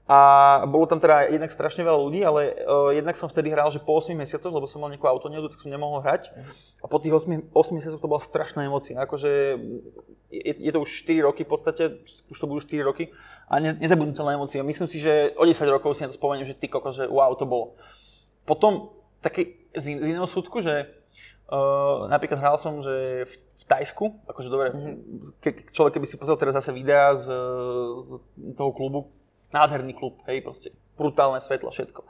A bolo tam teda jednak strašne veľa ľudí, ale uh, jednak som vtedy hral, že po 8 mesiacoch, lebo som mal nejakú autoneudu, tak som nemohol hrať. A po tých 8, 8 mesiacoch to bola strašná emócia. Akože je, je, to už 4 roky v podstate, už to budú 4 roky a ne, nezabudnutelná emócia. Myslím si, že o 10 rokov si na to spomeniem, že ty koko, že wow, to bolo. Potom taký z, z iného súdku, že uh, napríklad hral som, že v, v Tajsku, akože dobre, mm-hmm. človek keby si pozrel teraz zase videá z, z toho klubu, nádherný klub, hej, proste brutálne svetlo, všetko.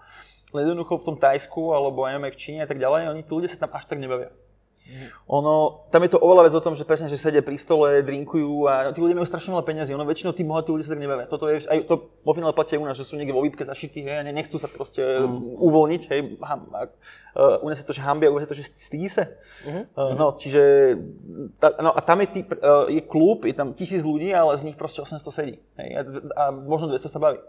Len jednoducho v tom Tajsku alebo aj v Číne a tak ďalej, oni tí ľudia sa tam až tak nebavia. Ono, tam je to oveľa vec o tom, že presne, že sedia pri stole, drinkujú a tí ľudia majú strašne veľa peniazy. Ono väčšinou tí bohatí ľudia sa tak nebavia. Toto je, aj to vo finále platí u nás, že sú niekde vo výpke zašití, hej, a nechcú sa proste mm. uvoľniť, hej. Ham, uh, u nás je to, že hambia, u nás je to, že stydí sa. Mm-hmm. Uh, no, čiže, ta, no a tam je, typ, uh, je klub, je tam tisíc ľudí, ale z nich proste 800 sedí. Hej, a, a možno 200 sa baví.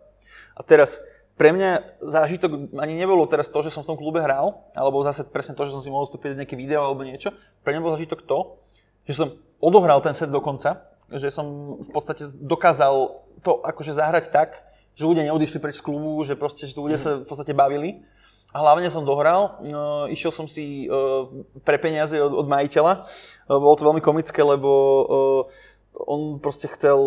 A teraz, pre mňa zážitok ani nebolo teraz to, že som v tom klube hral, alebo zase presne to, že som si mohol vstúpiť nejaké video alebo niečo. Pre mňa bol zážitok to, že som odohral ten set do konca, že som v podstate dokázal to akože zahrať tak, že ľudia neodišli preč z klubu, že proste, že ľudia sa v podstate bavili. A hlavne som dohral, no, išiel som si uh, pre peniaze od, od majiteľa. Uh, bolo to veľmi komické, lebo uh, on proste chcel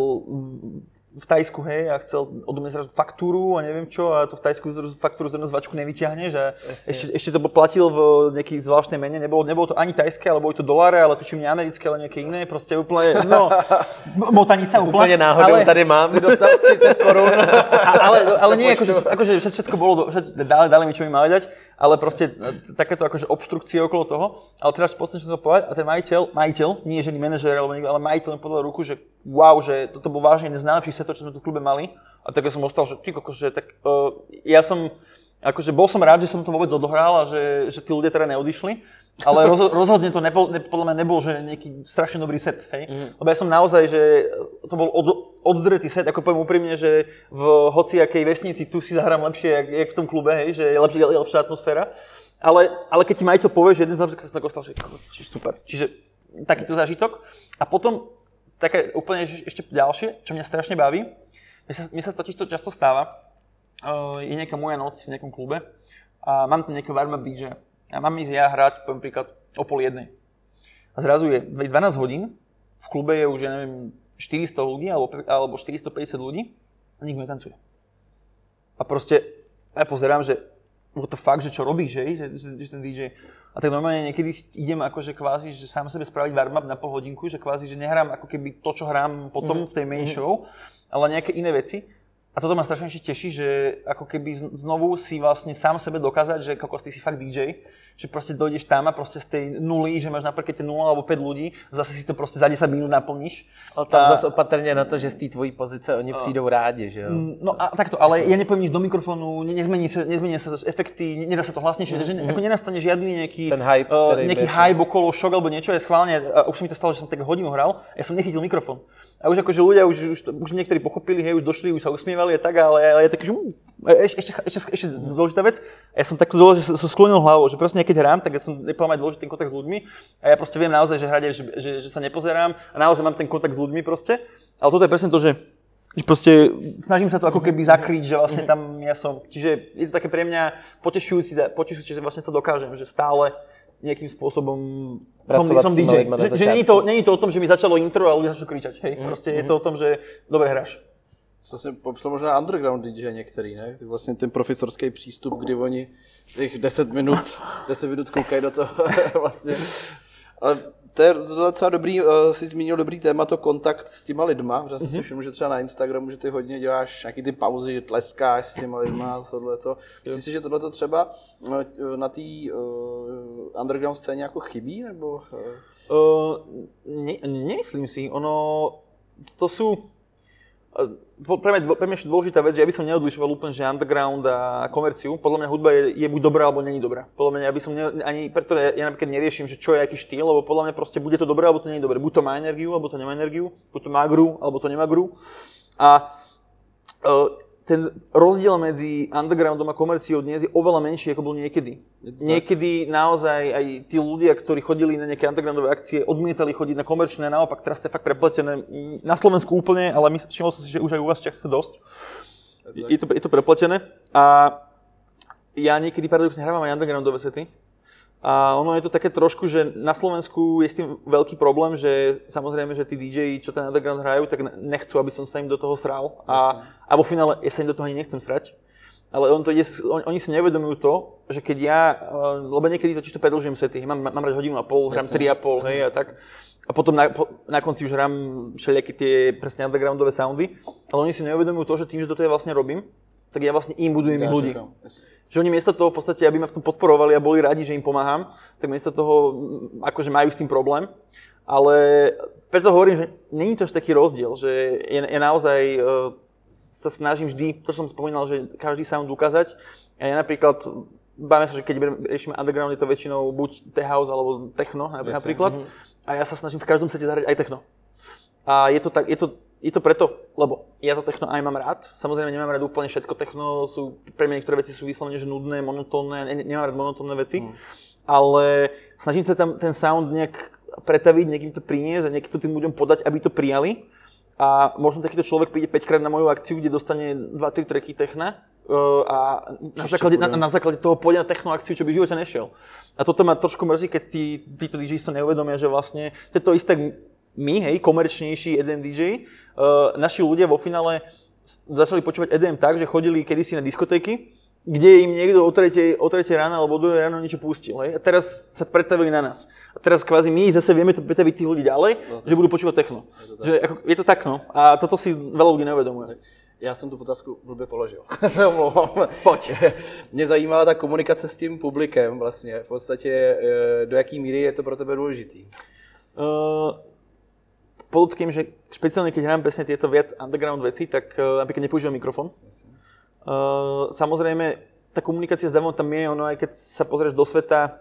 v Tajsku, hej, a chcel odo mňa zrazu faktúru a neviem čo, a to v Tajsku zrazu faktúru zrazu zvačku nevyťahne, že ešte, ešte, to platil v nejakej zvláštnej mene, nebolo, nebolo to ani tajské, ale boli to doláre, ale tuším nie americké, ale nejaké iné, proste úplne, no, motanica úplne. Úplne náhodou ale, tady mám. Si dostal 30 korún. ale, ale nie, akože, akože všetko bolo, do, všetko, dali, dali mi, čo mi mali dať, ale proste e, takéto akože obštrukcie okolo toho, ale teraz posledne, čo som povedať, a ten majiteľ, majiteľ, nie že ani manažer, alebo niekto, ale majiteľ mi podal ruku, že wow, že toto bol vážne jeden z najlepších setov, čo sme tu v klube mali. A tak ja som ostal, že ty kokos, že tak uh, ja som Akože bol som rád, že som to vôbec odohral a že, že tí ľudia teda neodišli. Ale roz, rozhodne to nebol, ne, podľa mňa nebol, že nejaký strašne dobrý set, hej? Mm. Lebo ja som naozaj, že to bol od, oddretý set, ako poviem úprimne, že v hociakej vesnici tu si zahrám lepšie, jak, jak v tom klube, hej? že je, lepšie, je lepšia atmosféra. Ale, ale keď ti majiteľ povie, že jeden zápas, sa tak ostal, že super. Čiže takýto zážitok. A potom také úplne ešte ďalšie, čo mňa strašne baví. Mne sa, mne sa totiž to často stáva, je nejaká moja noc v nejakom klube a mám tam nejaké warm-up DJ ja mám ísť ja hrať, poviem príklad, o pol jednej. A zrazu je 12 hodín, v klube je už, ja neviem, 400 ľudí alebo, alebo 450 ľudí a nikto netancuje. A proste ja pozerám, že what the fuck, že čo robíš, že, že, že, že ten DJ. A tak normálne niekedy idem akože kvázi, že sám sebe spraviť warm-up na pol hodinku, že kvázi, že nehrám ako keby to, čo hrám potom mm-hmm. v tej main mhm. show, ale nejaké iné veci. A toto ma strašne teší, že ako keby znovu si vlastne sám sebe dokázať, že kokos, ty si fakt DJ, že proste dojdeš tam a proste z tej nuly, že máš na parkete 0 alebo 5 ľudí, zase si to proste za 10 minút naplníš. Ale tam a... zase opatrne na to, že z té tvojí pozice oni a... přijdou rádi, že jo? Mm, no a takto, ale ja nepoviem nič do mikrofónu, nezmení sa, nezmení sa efekty, nedá sa to hlasnejšie, mm-hmm. že ako nenastane žiadny nejaký, Ten hype, uh, nejaký hype okolo šok alebo niečo, ja schválne, uh, už sa mi to stalo, že som tak hodinu hral, ja som nechytil mikrofón. A už akože ľudia, už, už, už niektorí pochopili, hej, už došli, už sa usmievali a tak, ale, ale ja taký, že hm, ešte, ešte, ešte, ešte dôležitá vec, ja som takto dôležitý, som sklonil hlavu, že proste keď hrám, tak ja som nepovedal mať dôležitý kontakt s ľuďmi a ja proste viem naozaj, že hrať, že, že, že, sa nepozerám a naozaj mám ten kontakt s ľuďmi proste. Ale toto je presne to, že že proste snažím sa to ako keby zakryť, že vlastne tam ja som. Čiže je to také pre mňa potešujúce, potešujúce že vlastne to dokážem, že stále nejakým spôsobom som, som DJ. Že, že není, to, není to o tom, že mi začalo intro a ľudia začali kričať. Hej? Mm, Proste mm. je to o tom, že dobre hráš. To jsem popsal možná underground DJ některý, ne? Vlastně ten profesorský přístup, kdy oni těch 10 minut, 10 minut koukají do toho vlastně. Ale to je docela dobrý, uh, jsi zmínil dobrý téma, to kontakt s těma lidma, že mm-hmm. si všiml, že třeba na Instagramu, že ty hodně děláš nějaký ty pauzy, že tleskáš s těma lidma, tohle to. Myslíš si, že tohle to třeba uh, na té uh, underground scéně jako chybí, nebo? Uh, ne, nemyslím si, ono, to sú pre mňa, pre mňa dôležitá vec, že ja by som neodlišoval úplne, že underground a komerciu. Podľa mňa hudba je, je buď dobrá, alebo není dobrá. Podľa mňa ja by som ne, ani preto ja, ja napríklad neriešim, že čo je aký štýl, lebo podľa mňa proste bude to dobré, alebo to je dobré. Buď to má energiu, alebo to nemá energiu, buď to má gru, alebo to nemá gru. A uh, ten rozdiel medzi undergroundom a komerciou dnes je oveľa menší, ako bol niekedy. Niekedy naozaj aj tí ľudia, ktorí chodili na nejaké undergroundové akcie, odmietali chodiť na komerčné, naopak teraz to je fakt prepletené. Na Slovensku úplne, ale my, všimol som si, že už aj u vás Čech dosť. Je to, je to prepletené. A ja niekedy paradoxne hrávam aj undergroundové sety. A ono je to také trošku, že na Slovensku je s tým veľký problém, že samozrejme, že tí DJ, čo ten underground hrajú, tak nechcú, aby som sa im do toho sral. A, a vo finále ja sa im do toho ani nechcem srať. Ale on to ide, on, oni si nevedomujú to, že keď ja, eh, lebo niekedy totiž to predlžujem sety, mám, mám hrať hodinu a pol, hrám tri a pol, hej, a tak. A potom na, po, na konci už hrám všelijaké tie presne undergroundové soundy, ale oni si neuvedomujú to, že tým, že toto ja vlastne robím, tak ja vlastne im budujem ich ľudí. Že oni miesto toho v podstate, aby ma v tom podporovali a boli radi, že im pomáham, tak miesto toho mm, akože majú s tým problém. Ale preto hovorím, že není to až taký rozdiel, že ja, ja naozaj uh, sa snažím vždy, to som spomínal, že každý sound ukázať. A ja napríklad, báme sa, že keď riešime underground, je to väčšinou buď tech house alebo techno napríklad. Yes, a ja sa snažím v každom sete zahrať aj techno. A je to, tak, je to je to preto, lebo ja to techno aj mám rád. Samozrejme nemám rád úplne všetko techno, sú, pre mňa niektoré veci sú vyslovene že nudné, monotónne, ne, nemám rád monotónne veci. Mm. Ale snažím sa tam ten sound nejak pretaviť, niekým to priniesť a niekým to tým ľuďom podať, aby to prijali. A možno takýto človek príde 5 krát na moju akciu, kde dostane 2-3 treky techna uh, a na základe, na, na základe toho pôjde na techno akciu, čo by v živote nešiel. A toto ma trošku mrzí, keď tí, títo DJs to neuvedomia, že vlastne to je to isté my, hej, komerčnejší EDM DJ, uh, naši ľudia vo finále začali počúvať EDM tak, že chodili kedysi na diskotéky, kde im niekto o 3, o 3 rána alebo o 2 ráno niečo pustil. Hej? A teraz sa predstavili na nás. A teraz kvázi my zase vieme to pretaviť tých ľudí ďalej, no, že budú počúvať techno. Je to, že, ako, je to tak, no. A toto si veľa ľudí neuvedomuje. Já jsem tu otázku blbě položil. Pojď. Mě zajímala ta komunikace s tím publikem vlastně. V podstatě, eh, do jaký míry je to pro tebe důležitý? Uh, podotkým, že špeciálne keď hrám presne tieto viac underground veci, tak uh, napríklad nepoužívam mikrofón. Uh, samozrejme, tá komunikácia s Davom tam je, ono aj keď sa pozrieš do sveta,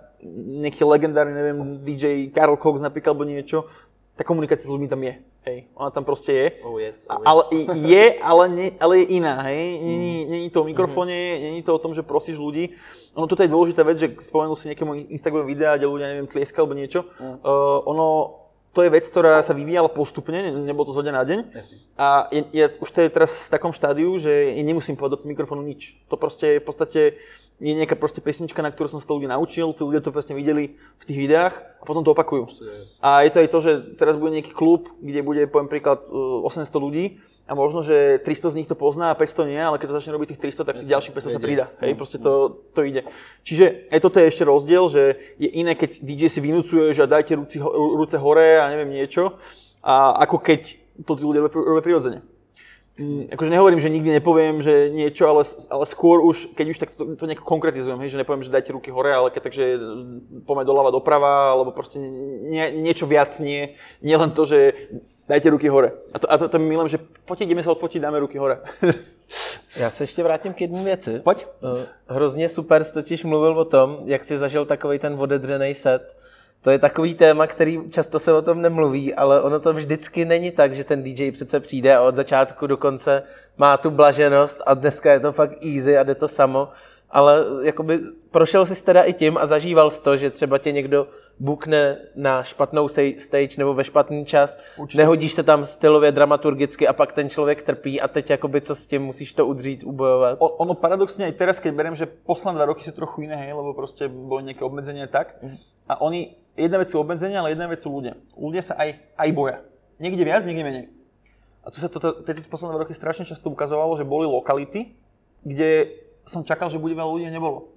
nejaký legendárny, neviem, DJ Karl Cox napríklad, alebo niečo, tá komunikácia s ľuďmi tam je. Hej, ona tam proste je. Oh yes, oh yes. Ale je, ale, nie, ale je iná, hej. Není, není to o mikrofóne, není to o tom, že prosíš ľudí. Ono toto je dôležitá vec, že spomenul si nejakému Instagram videa, kde ľudia, neviem, tlieska alebo niečo. Uh, ono, to je vec, ktorá sa vyvíjala postupne, ne- nebolo to dňa na deň. Jasne. A je, je, už to je teraz v takom štádiu, že ja nemusím povedať do mikrofónu nič. To proste v podstate je nejaká proste pesnička, na ktorú som sa ľudí naučil, tí ľudia to presne videli v tých videách a potom to opakujú. A je to aj to, že teraz bude nejaký klub, kde bude, poviem príklad, uh, 800 ľudí a možno, že 300 z nich to pozná a 500 nie, ale keď to začne robiť tých 300, tak tých ďalších 500 sa pridá. Hej, Mm, proste to, to ide. Čiže aj toto je ešte rozdiel, že je iné, keď DJ si vynúcuje, že dajte ruci, ruce hore a neviem niečo, a ako keď to tí ľudia robia prirodzene. Mm, akože nehovorím, že nikdy nepoviem, že niečo, ale, ale skôr už, keď už tak to, to nejako konkretizujem, hej, že nepoviem, že dajte ruky hore, ale keď takže mm, poďme doľava, doprava, alebo proste nie, niečo viac nie, nie len to, že dajte ruky hore. A to, a to, to mi milujem, že poďte, ideme sa odfotiť, dáme ruky hore. Já se ještě vrátím k jedné věci. Pojď. Eh, Hrozně super jsi totiž mluvil o tom, jak jsi zažil takový ten odedřený set. To je takový téma, který často se o tom nemluví, ale ono to vždycky není tak, že ten DJ přece přijde a od začátku do konce má tu blaženost a dneska je to fakt easy a jde to samo. Ale jakoby prošel jsi teda i tím a zažíval jsi to, že třeba tě někdo bukne na špatnou stage nebo ve špatný čas, Určitě. nehodíš se tam stylově dramaturgicky a pak ten člověk trpí a teď jakoby co s tím musíš to udřít, ubojovat. O, ono paradoxne aj teraz, keď beriem, že posledné dva roky sú trochu iné, hej, lebo proste boli nejaké obmedzenia tak. A oni, jedna vec sú obmedzenia, ale jedna vec sú ľudia. Ľudia sa aj, aj boja. Niekde viac, niekde menej. A tu sa toto, tieto posledné roky strašne často ukazovalo, že boli lokality, kde som čakal, že bude veľa ľudí a nebolo.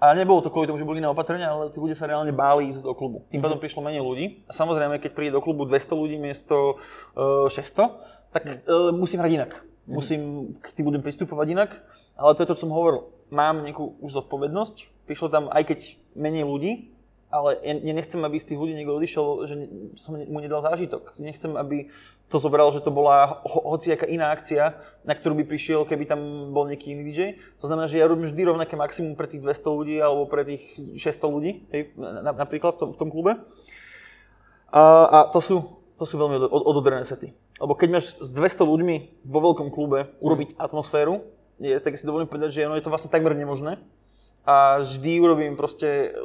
A nebolo to kvôli tomu, že boli iné opatrenia, ale tí ľudia sa reálne báli ísť do klubu. Tým pádom prišlo menej ľudí. A samozrejme, keď príde do klubu 200 ľudí miesto uh, 600, tak uh, musím hrať inak. Musím k tým budem pristupovať inak, ale to je to, čo som hovoril. Mám nejakú už zodpovednosť, prišlo tam aj keď menej ľudí, ale ja, ja nechcem, aby z tých ľudí niekto odišiel, že som mu nedal zážitok. Nechcem, aby to zobral, že to bola ho, hociaká iná akcia, na ktorú by prišiel, keby tam bol nejaký iný DJ. To znamená, že ja robím vždy rovnaké maximum pre tých 200 ľudí alebo pre tých 600 ľudí, hej, na, napríklad v tom, v tom klube. A, a to, sú, to sú veľmi od- od- ododrené sety. Lebo keď máš s 200 ľuďmi vo veľkom klube urobiť atmosféru, je, tak si dovolím povedať, že ono je to vlastne takmer nemožné. A vždy urobím proste,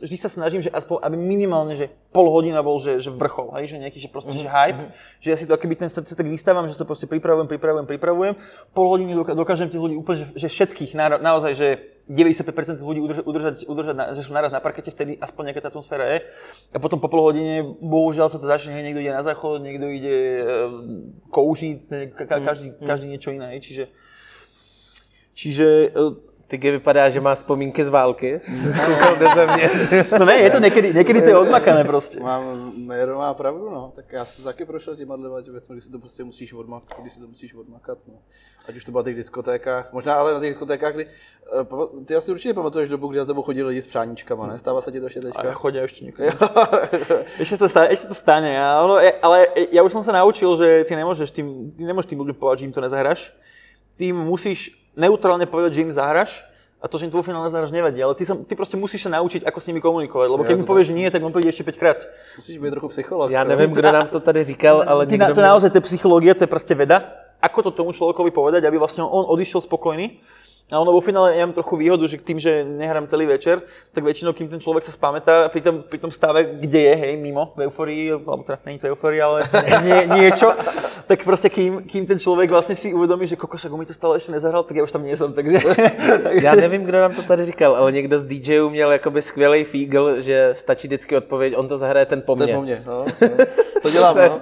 vždy sa snažím, že aspoň, aby minimálne, že pol hodina bol, že, že vrchol, hej, že nejaký, že proste, že hype, že ja si to keby ten tak vystávam, že sa proste pripravujem, pripravujem, pripravujem, pol hodiny dokážem tých ľudí úplne, že, že všetkých, na, naozaj, že 95% ľudí udržať, udržať, udržať na, že sú naraz na parkete, vtedy aspoň nejaká tá atmosféra je. A potom po pol hodine, bohužiaľ sa to začne, niekto ide na záchod, niekto ide e, koužiť, ka, ka, každý, každý niečo iné, čiže, čiže e, Ty vypadá, že má vzpomínky z války. Koukal do země. No ne, je to někdy, někdy to je odmakané prostě. Mám, Mero má pravdu, no. Tak já jsem taky prošel těma dvěma věcmi, kdy si to prostě musíš odmakat, kdy si to musíš odmakat, no. Ať už to bylo na těch diskotékách, možná ale na těch diskotékách, kdy, eh, ty asi určitě pamatuješ dobu, kdy za tebou chodili lidi s přáníčkama, ne? Stává se ti to ještě A teďka? chodia ešte niekedy. ešte, to stane, ešte to stane, a ono, je- ale ja už som sa naučil, že ty nemôžeš tým, ty nemôžeš tým ľuďom povedať, že im to nezahraš. Ty musíš neutrálne povedať, že im zahraš a to, že im to vo finále zahraš nevadí, ale ty, sa, ty proste musíš sa naučiť, ako s nimi komunikovať, lebo keď Ja mi povieš, že nie, tak on príde ešte 5 krát. Musíš být trochu psycholog. Já jo? nevím, kdo nám to tady říkal, ale Ty na, to mě- naozaj, to je psychológia, to je proste veda. Ako to tomu človekovi povedať, aby vlastne on odišiel spokojný. A ono vo finále ja mám trochu výhodu, že tým, že nehrám celý večer, tak väčšinou, kým ten človek sa spamätá pri tom, pri tom stave, kde je, hej, mimo, v euforii, alebo teda není to euforia, ale nie, niečo, tak proste kým, kým ten človek vlastne si uvedomí, že kokos, ako mi to stále ešte nezahral, tak ja už tam nie som, takže... Já nevím, kdo nám to tady říkal, ale někdo z DJů měl jakoby skvělý fígl, že stačí vždycky odpověď, on to zahraje ten po To je mně. po mně, no. no. To dělám, no.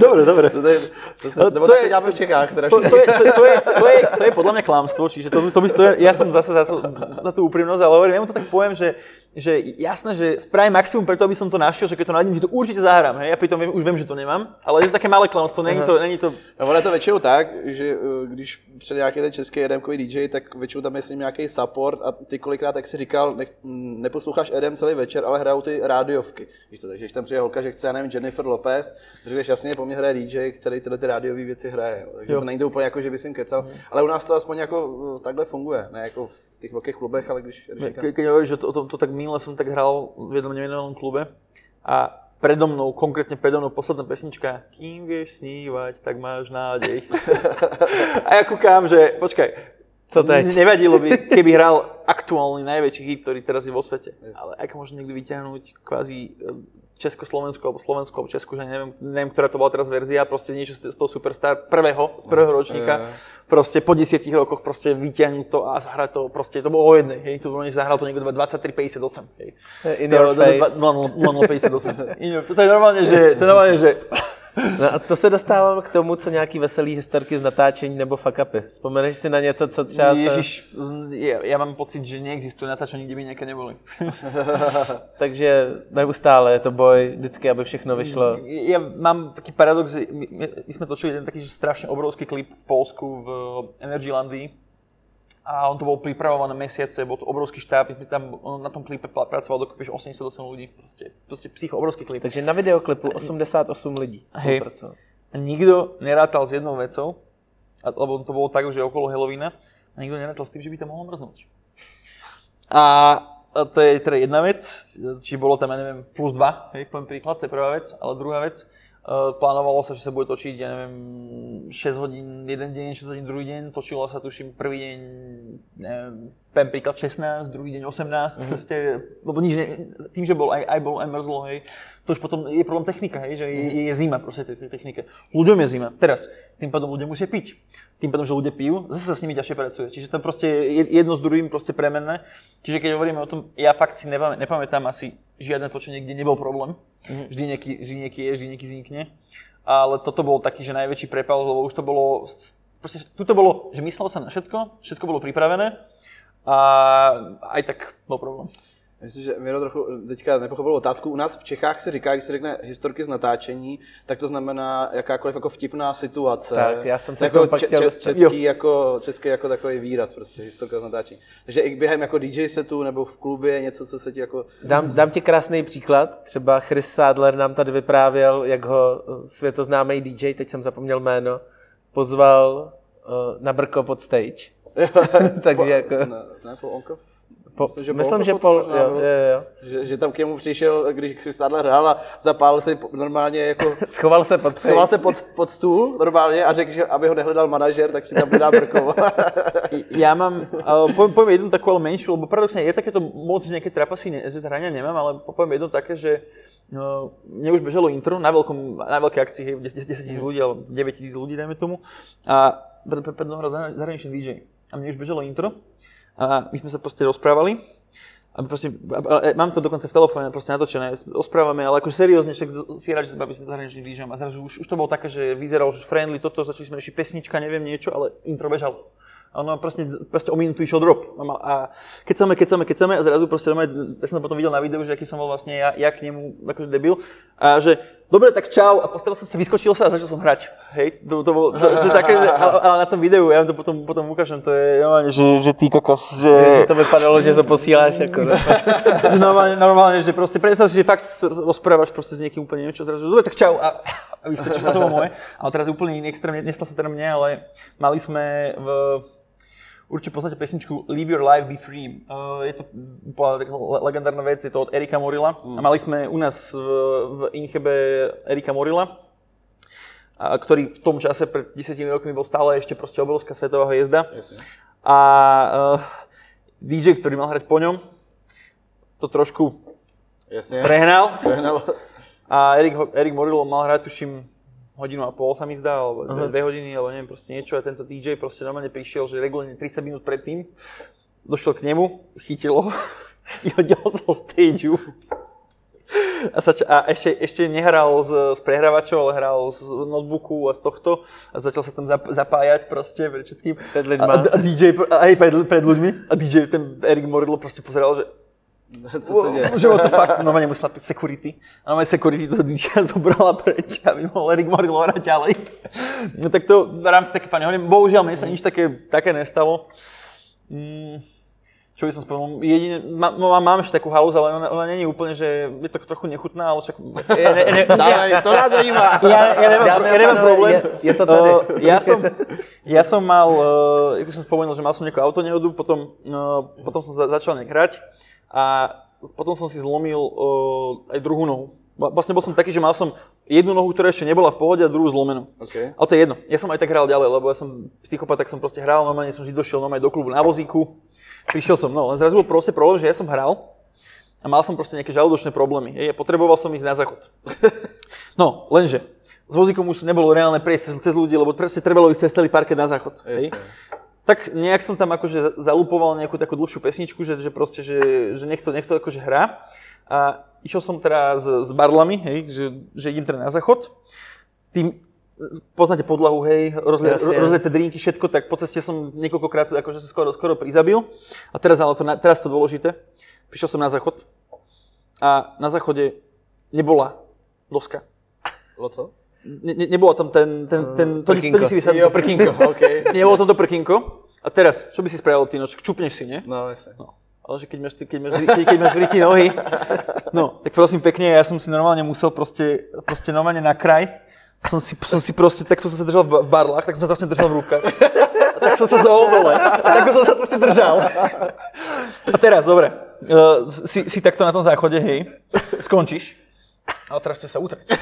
dobre, dobre. To, je, to, se, No, nebo to to je- děláme v Čechách, teda To, to, je, to, to, je, to, je, to je podľa mňa klamstvo, čiže to, to by stoja, ja som zase za, to, za tú úprimnosť, ale hovorím, ja mu to tak poviem, že že jasné, že spravím maximum preto, aby som to našiel, že keď to nájdem, že to určite zahrám. Hej? Ja pritom viem, už viem, že to nemám, ale je to také malé klamstvo, není to, není to... No, ono je to většinou tak, že uh, když přijde nějaký ten český EDMkový DJ, tak většinou tam je s ním nějaký support a ty kolikrát, jak jsi říkal, ne, neposloucháš EDM celý večer, ale hrajou ty rádiovky. Víš to, takže když tam přijde holka, že chce, já nevím, Jennifer Lopez, řekneš jasně, po mně hraje DJ, který tyhle ty rádiové věci hraje. Jo. Takže Jo. to není to úplně jako, že bys jim kecal, ale u nás to aspoň jako uh, takhle funguje, ne jako v těch velkých klubech, ale když, když říkám, Ke, keď hovoríš, že to, to, to tak minule som tak hral v jednom nemenovanom klube a predo mnou, konkrétne predo mnou posledná pesnička Kým vieš snívať, tak máš nádej. a ja kúkam, že počkaj, Co teď? Nevadilo by, keby hral aktuálny najväčší hit, ktorý teraz je vo svete. Ale ako môže niekto vyťahnuť kvázi Československo alebo Slovensko alebo Česku, že neviem, neviem, ktorá to bola teraz verzia, proste niečo z toho Superstar prvého, z prvého ročníka, proste po desiatich rokoch proste vyťahnuť to a zahrať to, proste to bolo o jednej, hej, to bolo, že zahral to niekto 23-58, hej. In To- your face. 0058. In your- To je normálne, že, to je normálne, že No a to se dostávám k tomu, co nějaký veselý historky z natáčení nebo fuck upy. Vzpomeneš si na něco, co třeba se... Ježiš, ja, ja mám pocit, že neexistuje natáčanie, kde by nejaké neboli. Takže neustále je to boj, vždycky, aby všechno vyšlo. Ja mám taký paradox, my, my, sme točili jeden taký že strašne obrovský klip v Polsku v Energylandii a on to bol pripravované mesiace, bol to obrovský štáb, my tam, on na tom klipe pracovalo dokopy že 88 ľudí, proste, proste psycho obrovský klip. Takže na videoklipu 88 lidí Hej. nikto nerátal s jednou vecou, lebo to bolo tak, že okolo Halloweena, a nikto nerátal s tým, že by tam mohlo mrznúť. A to je teda jedna vec, či bolo tam, ja neviem, plus 2, hej, poviem príklad, to je prvá vec, ale druhá vec, plánovalo sa, že sa bude točiť, ja neviem, 6 hodín jeden deň, 6 hodín druhý deň, točilo sa tuším prvý deň, neviem, poviem príklad 16, druhý deň 18, mm-hmm. proste, lebo nič, ne, tým, že bol aj, aj bol, aj mrzlo, hej, to už potom je problém technika, hej, že je, je, je zima proste tej, tej technike. Ľuďom je zima. Teraz, tým pádom ľudia musia piť. Tým pádom, že ľudia pijú, zase sa s nimi ťažšie pracuje. Čiže to proste je jedno s druhým proste premenné. Čiže keď hovoríme o tom, ja fakt si nepamä, nepamätám asi žiadne točenie, kde nebol problém. Mm-hmm. Vždy, nejaký, vždy nejaký je, vždy nejaký vznikne. Ale toto bol taký, že najväčší prepal, lebo už to bolo, proste, tu to bolo, že myslelo sa na všetko, všetko bolo pripravené a aj tak bol problém. Myslím, že Miro trochu teďka nepochopil otázku. U nás v Čechách se říká, když se řekne historky z natáčení, tak to znamená jakákoliv jako vtipná situace. Tak, já jsem se jako chtěl dostat. český, jako, český jako takový výraz prostě, historka z natáčení. Takže i během jako DJ setu nebo v klubě něco, co se ti jako... Dám, dám ti krásný příklad. Třeba Chris Sadler nám tady vyprávěl, jak ho eh, světoznámý DJ, teď jsem zapomněl jméno, pozval eh, na Brko pod stage. Takže jako... Ne, Paul Onkov? Po, Myslím, že myslím, že Paul, možná jo, jo, jo. Že, že, tam k němu přišel, když Chris Adler hrál a zapálil si po- normálně jako... Schoval se pod Schoval se pod, pod stůl normálně a řekl, že aby ho nehledal manažer, tak si tam dodá brkou. Ja mám, uh, poviem, poviem jednu takú ale menšiu, lebo paradoxne je takéto moc nejaké trapasy ne, z hrania nemám, ale po- poviem jedno také, že uh, mne už bežalo intro na, veľkom, na veľkej akcii, hej, 10 tisíc ľudí, alebo 9 tisíc ľudí, dajme tomu. A pred, pred, pred zahraničný DJ. A mne už bežalo intro. A my sme sa proste rozprávali. A proste, a- a- mám to dokonca v telefóne proste natočené, rozprávame, ale ako seriózne, však si rád, že sa baví s zahraničným DJom a zrazu už, už to bolo také, že vyzeral už friendly, toto, začali sme riešiť pesnička, neviem niečo, ale intro bežalo. A ono proste, proste o minútu išiel drop. A, a chceme, keď chceme a zrazu proste, ja som to potom videl na videu, že aký som bol vlastne ja, ja k nemu akože debil. A že dobre, tak čau a postavil som sa, vyskočil sa a začal som hrať. Hej, to, to, bolo, to, to, je také, ale, ale, na tom videu, ja vám to potom, potom ukážem, to je normálne, že, že ty kokos, že... Že to vypadalo, že to posíláš jako... Že normálne, normálne, že proste predstav si, že fakt rozprávaš proste s niekým úplne niečo, zrazu, dobre, tak čau a, a vyskočíš, a to bolo moje. Ale teraz úplne iný extrém, nestal sa teda mne, ale mali sme v, určite poznáte pesničku Live Your Life, Be Free. Uh, je to le- legendárna vec, je to od Erika Morila. A mali sme u nás v, v Inchebe Erika Morila, a, ktorý v tom čase pred 10 rokmi bol stále ešte proste obrovská svetová hviezda. Jasne. A uh, DJ, ktorý mal hrať po ňom, to trošku Jasně. prehnal. Prehnal. A Erik, Erik Morillo mal hrať, tuším, hodinu a pol sa mi zdá, alebo dve, dve hodiny, alebo neviem, proste niečo. A tento DJ proste normálne prišiel, že regulárne 30 minút predtým, došiel k nemu, chytilo i hodil ho zo stageu. A, sač- a ešte, ešte nehral z, z prehrávačov, ale hral z notebooku a z tohto. A začal sa tam zap, zapájať proste pred všetkým. Před lidma. A, a, DJ, a aj pred, pred ľuďmi. A DJ, ten Erik Morillo proste pozeral, že Co se děje? Že what the fuck, normálne musela piť security. A normálne security toho DJ zobrala preč, aby mohol Erik Moril hrať ďalej. No tak to v rámci také pani hovorím, bohužiaľ mne sa nič také, také nestalo. Mm, čo by som spomenul, jedine, má, má, mám ešte takú halúz, ale ona, ona není úplne, že je to trochu nechutná, ale však... Ja, ne, ne, Dávej, to nás zajímá. ja, ja nemám, Dámy a ja nemám problém. je- je to tady. Uh, ja, som, ja som mal, uh, ako som spomenul, že mal som nejakú autonehodu, potom, uh, potom som za, začal nejak hrať a potom som si zlomil uh, aj druhú nohu. Vlastne bol som taký, že mal som jednu nohu, ktorá ešte nebola v pohode a druhú zlomenú. OK. Ale to je jedno. Ja som aj tak hral ďalej, lebo ja som psychopat, tak som proste hral, normálne som vždy došiel normálne do klubu na vozíku. Prišiel som, no, len zrazu bol proste problém, že ja som hral a mal som proste nejaké žalúdočné problémy. Hej, a potreboval som ísť na záchod. No, lenže s vozíkom už nebolo reálne prejsť cez, cez ľudí, lebo proste trebalo ísť cez celý parket na záchod. Hej. Tak nejak som tam akože zalupoval nejakú takú dlhšiu pesničku, že, že proste, že, že nech, to, nech to akože hrá. A išiel som teraz s, s barlami, hej, že, že idem teda na záchod. Tým, poznáte podlahu, hej, rozle, Jasne. rozleté drinky, všetko, tak po ceste som niekoľkokrát akože sa skoro, skoro prizabil. A teraz, ale to, teraz to dôležité. Prišiel som na záchod a na záchode nebola doska. Bylo co? Ne, ne, nebolo tam ten, ten, ten to, to, to, si vysadol. Jo, prkínko, OK. Nebolo tam to prkínko. A teraz, čo by si spravil, Tino? Však Čupneš si, nie? No, jasně. No. Ale že keď máš, keď máš, keď, keď máš vriti nohy, no, tak prosím pekne, ja som si normálne musel proste, proste normálne na kraj, som si, som si proste, tak som sa držal v, ba- v barlách, tak som sa vlastne držal v rukách. A tak som sa zohol dole. A tak som sa proste držal. A teraz, dobre, uh, si, si takto na tom záchode, hej, skončíš. Ale teraz chceš sa utrieť.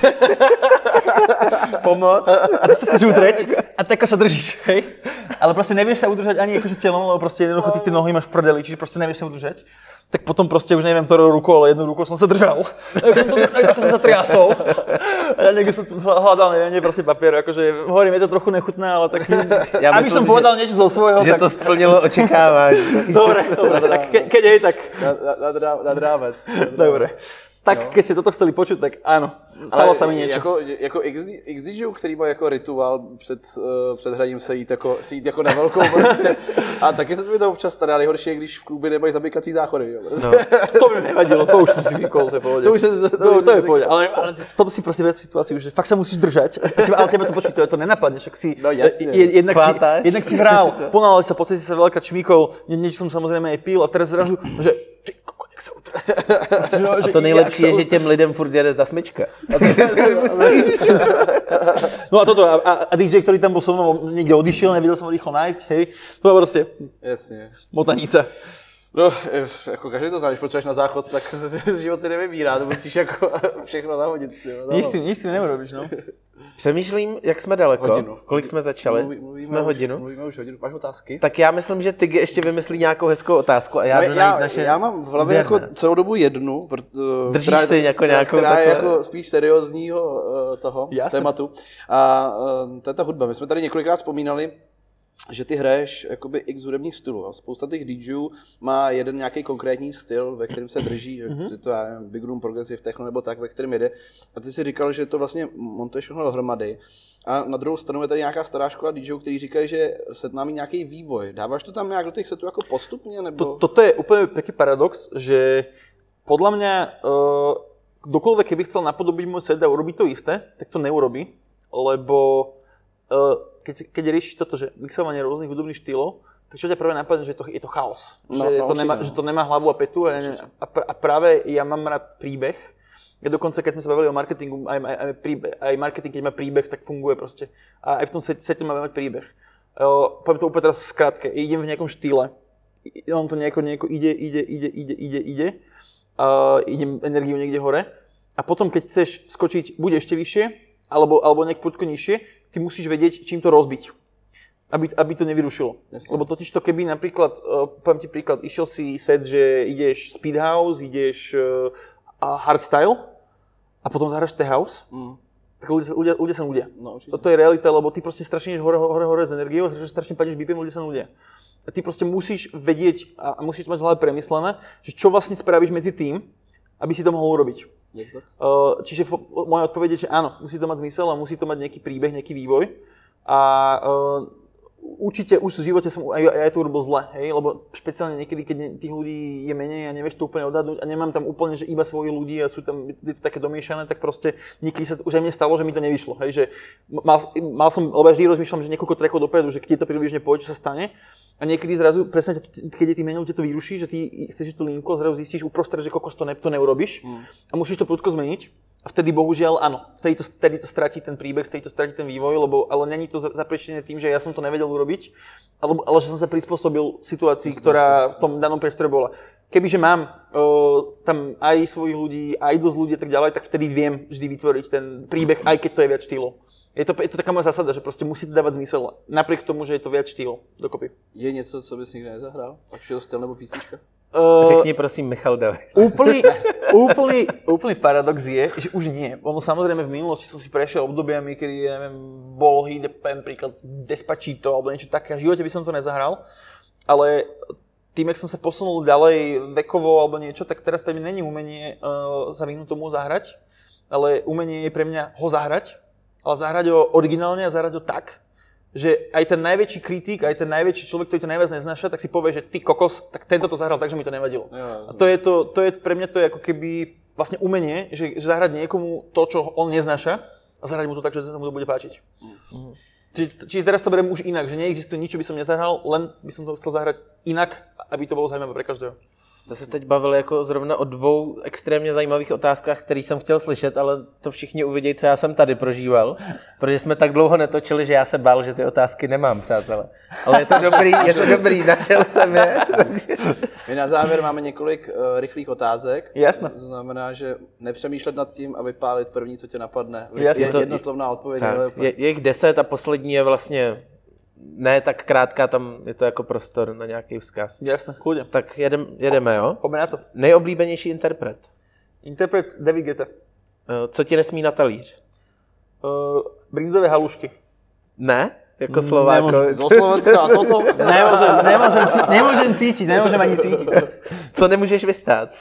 Pomoc. A ty sa chceš utrieť a tak sa držíš, hej? Ale proste nevieš sa udržať ani akože telom, lebo proste jednoducho ty tie nohy máš v prdeli, čiže proste nevieš sa udržať. Tak potom proste už neviem ktorou rukou, ale jednou rukou som sa držal. Tak som to, tak som sa triasol. A ja niekde som hľadal, neviem, nie, proste papier, akože hovorím, je to trochu nechutné, ale tak... Ja aby som že- povedal niečo zo svojho, Že tak... to splnilo očekávání. Dobre, dobre, tak ke, keď hej, tak Nad, nad, nad, nad rámec. dobre. Tak keď ste toto chceli počuť, tak áno, stalo sa mi niečo. Jako, jako XD, XDJů, který má jako rituál před, uh, před hraním se jít jako, si jít jako na velkou prostě. A taky se mi to občas stane, nejhorší je, když v klubě nemají zamykací záchody. Jo. No. To by mi nevadilo, to už som si vykol, to je pohode. To už sa- to to, už to je pohode, ale, ale toto si proste viac situáciu, že fakt sa musíš teba, ale teba to počuť, to, to nenapadne, však si, No jasne. je- jednak, si Chvátáš. jednak si hral, ponáhľal si sa, po ceste sa veľká čmíkol, nie, niečo som samozrejme aj pil a teraz zrazu, že nech sa utrie. A to nejlepší je, že těm lidem furt jede ta smyčka. No a toto, a, a, DJ, ktorý tam bol so mnou, niekde odišiel, nevedel som ho rýchlo nájsť, hej, to bola proste Jasně. motanica. No, eh, jako každý to zná, když potřebuješ na záchod, tak život si nevybírá, to musíš jako všechno zahodit. Jo, Nič s tým, nič s tým neurobíš, no. Přemýšlím, jak jsme daleko. Hodinu. Kolik jsme začali? Mluví- mluvíme jsme už, hodinu. Mluvíme už hodinu. Máš otázky? Tak já myslím, že ty ještě vymyslí nějakou hezkou otázku a já No, já, naše já mám v hlavě jako celou dobu jednu, proto, Držíš která, je- si jako která, nějakou která je jako spíš seriózního uh, toho Jasne. tématu. A uh, to je ta hudba. My jsme tady několikrát vzpomínali, že ty hraješ jakoby x hudebních stylů. Jo. Spousta těch DJů má jeden nějaký konkrétní styl, ve kterém se drží, mm-hmm. je to já nevím, Big Room, Progressive Techno nebo tak, ve kterém jede. A ty si říkal, že to vlastně montuješ všechno dohromady. A na druhou stranu je tady nějaká stará škola DJů, který říkají, že set má mít nějaký vývoj. Dáváš to tam nějak do těch setů jako postupně? Nebo... To, toto je úplne taký paradox, že podľa mňa uh, kdokoľvek, keby chcel napodobiť môj set a urobiť to isté, tak to neurobi, lebo uh, keď, keď riešiš toto, že mixovanie rôznych hudobných štýlov, tak čo ťa prvé napadne, že to, je to chaos. No, že, no, to nemá, že to nemá hlavu a petu. A, Určite. a, pr- a práve ja mám rád príbeh. Ja dokonca, keď sme sa bavili o marketingu, aj, aj, aj, príbeh, aj marketing, keď má príbeh, tak funguje proste. A aj v tom sete, sete máme mať príbeh. Uh, poviem to úplne teraz skrátke. Idem v nejakom štýle. On to nejako, nejako ide, ide, ide, ide, ide, ide. Uh, idem energiu niekde hore. A potom, keď chceš skočiť buď ešte vyššie, alebo, alebo nejak poďko nižšie, ty musíš vedieť, čím to rozbiť. Aby, aby to nevyrušilo. Jasne, Lebo totiž to keby napríklad, uh, poviem ti príklad, išiel si set, že ideš speed house, ideš uh, hardstyle a potom zahraš T house, Mm. tak ľudia, ľudia, ľudia sa nudia. No, určite. Toto je realita, lebo ty proste strašne hore, hore, hore s energiou, strašne, strašne padneš BPM, ľudia sa nudia. A ty proste musíš vedieť a musíš to mať v hlave premyslené, že čo vlastne spravíš medzi tým, aby si to mohol urobiť. Čiže moja odpoveď je, že áno, musí to mať zmysel a musí to mať nejaký príbeh, nejaký vývoj. A určite už v živote som aj, aj to urobil zle, hej, lebo špeciálne niekedy, keď tých ľudí je menej a nevieš to úplne odhadnúť a nemám tam úplne, že iba svojich ľudí a sú tam je to také domiešané, tak proste niekedy sa už aj mne stalo, že mi to nevyšlo, hej, že mal, mal som, lebo ja vždy rozmýšľam, že niekoľko trackov dopredu, že keď to približne pôjde, čo sa stane a niekedy zrazu, presne keď je tým menej, to vyruší, že ty chceš to linko, zrazu zistíš uprostred, že kokos to, ne, to neurobiš mm. a musíš to prudko zmeniť vtedy bohužiaľ áno, vtedy to, vtedy to stratí ten príbeh, vtedy to stratí ten vývoj, lebo ale není to zapriečené tým, že ja som to nevedel urobiť, ale, ale že som sa prispôsobil situácii, ktorá v tom danom priestore bola. Kebyže mám o, tam aj svojich ľudí, aj dosť ľudí a tak ďalej, tak vtedy viem vždy vytvoriť ten príbeh, aj keď to je viac štýlov. Je to, je to taká moja zásada, že proste musí to dávať zmysel, napriek tomu, že je to viac štýlov dokopy. Je něco, co bys nikdy nezahrál? Ať už styl nebo písnička? Uh, Řekni prosím Michal David. Úplný, úplný, úplný paradox je, že už nie. Ono samozrejme v minulosti som si prešiel obdobiami, kedy, ja neviem, bol poviem príklad Despacito alebo niečo také. V živote by som to nezahral, ale tým, jak som sa posunul ďalej vekovo alebo niečo, tak teraz pre mňa není umenie uh, sa vyhnúť tomu zahrať, ale umenie je pre mňa ho zahrať, ale zahrať ho originálne a zahrať ho tak, že aj ten najväčší kritik, aj ten najväčší človek, ktorý to najviac neznáša, tak si povie, že ty kokos, tak tento to zahral tak, že mi to nevadilo. Ja, a to je, to, to je pre mňa to je ako keby vlastne umenie, že, že zahrať niekomu to, čo on neznáša a zahrať mu to tak, že sa mu to bude páčiť. Mm. Čiže, čiže teraz to beriem už inak, že neexistuje nič, čo by som nezahral, len by som to chcel zahrať inak, aby to bolo zaujímavé pre každého. Jste se teď bavili jako zrovna o dvou extrémně zajímavých otázkách, které jsem chtěl slyšet, ale to všichni uvidějí, co já jsem tady prožíval, protože jsme tak dlouho netočili, že já se bál, že ty otázky nemám, přátelé. Ale je to dobrý, je to dobrý, našel jsem je. My na závěr máme několik uh, rychlých otázek. Jasně. To znamená, že nepřemýšlet nad tím a vypálit první, co tě napadne. Jasně. Je, jednoslovná odpověď. Tak, je, je jich deset a poslední je vlastně ne tak krátká, tam je to jako prostor na nějaký vzkaz. Jasné, kľudne. Tak jedem, jedeme, jo? Poďme na to. Nejoblíbenější interpret? Interpret David Guetta. Uh, co ti nesmí na talíř? Uh, brinzové halušky. Ne? Jako Slováko. Zo Slovenska a toto? nemôžem, nemôžem, nemôžem cítiť, nemôžem ani cítiť. Co nemůžeš vystát?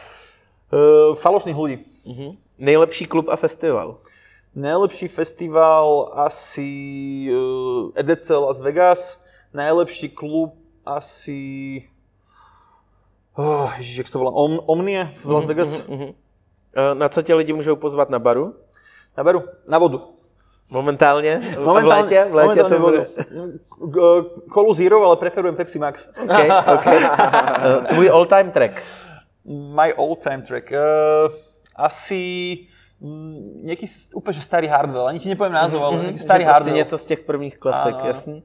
Uh, falošných ľudí. Uh-huh. Nejlepší klub a festival? Najlepší festival asi uh, EDC Las Vegas. Najlepší klub asi... Oh, ježiš, jak to volá? Om, Omnie v Las Mhm, Vegas. Uh-huh. Uh, na co tě lidi můžou pozvat na baru? Na baru? Na vodu. Momentálně? Momentálne, v létě? V momentálne to bude. G- Colu Zero, ale preferujem Pepsi Max. Okay, okay. Tvůj all-time track? My all-time track. Uh, asi nejaký s- úplne že starý Hardwell. Ani ti nepoviem názov, ale nejaký starý Hardwell. něco z těch prvních klasek, Ano, ano. jasný.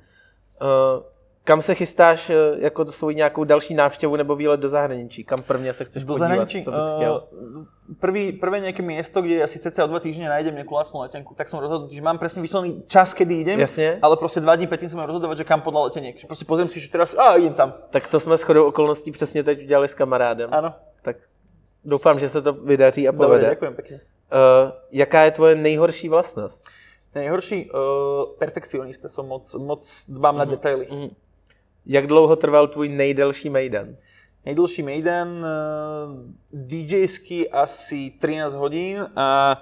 Uh, kam se chystáš uh, jako svou nějakou další návštěvu nebo výlet do zahraničí? Kam prvně se chceš Do podívat? zahraničí? Co bys chtěl? Uh, prvý, prvé nejaké miesto, kde asi cca o dva týždne nájdem nejakú lacnú letenku, tak som rozhodnutý, že mám presne vyčlený čas, kedy idem, Jasne. ale proste dva dní predtým mám rozhodovať, že kam podľa leteniek. Že proste pozriem si, že teraz, a idem tam. Tak to jsme shodou okolností přesně teď udělali s kamarádem. Áno. Tak doufám, že se to vydaří a Dobre, povede. ďakujem pekne. Uh, jaká je tvoje nejhorší vlastnost? Najhorší, uh, perfekcionista som, moc, moc dbám na detaily. Jak dlouho trval tvůj nejdelší mejdan? Najdlhší Maiden, uh, DJsky asi 13 hodín a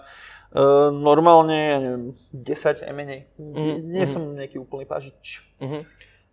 uh, normálne, ja neviem, 10 aj menej. Mm, Nie som nejaký úplný pážič.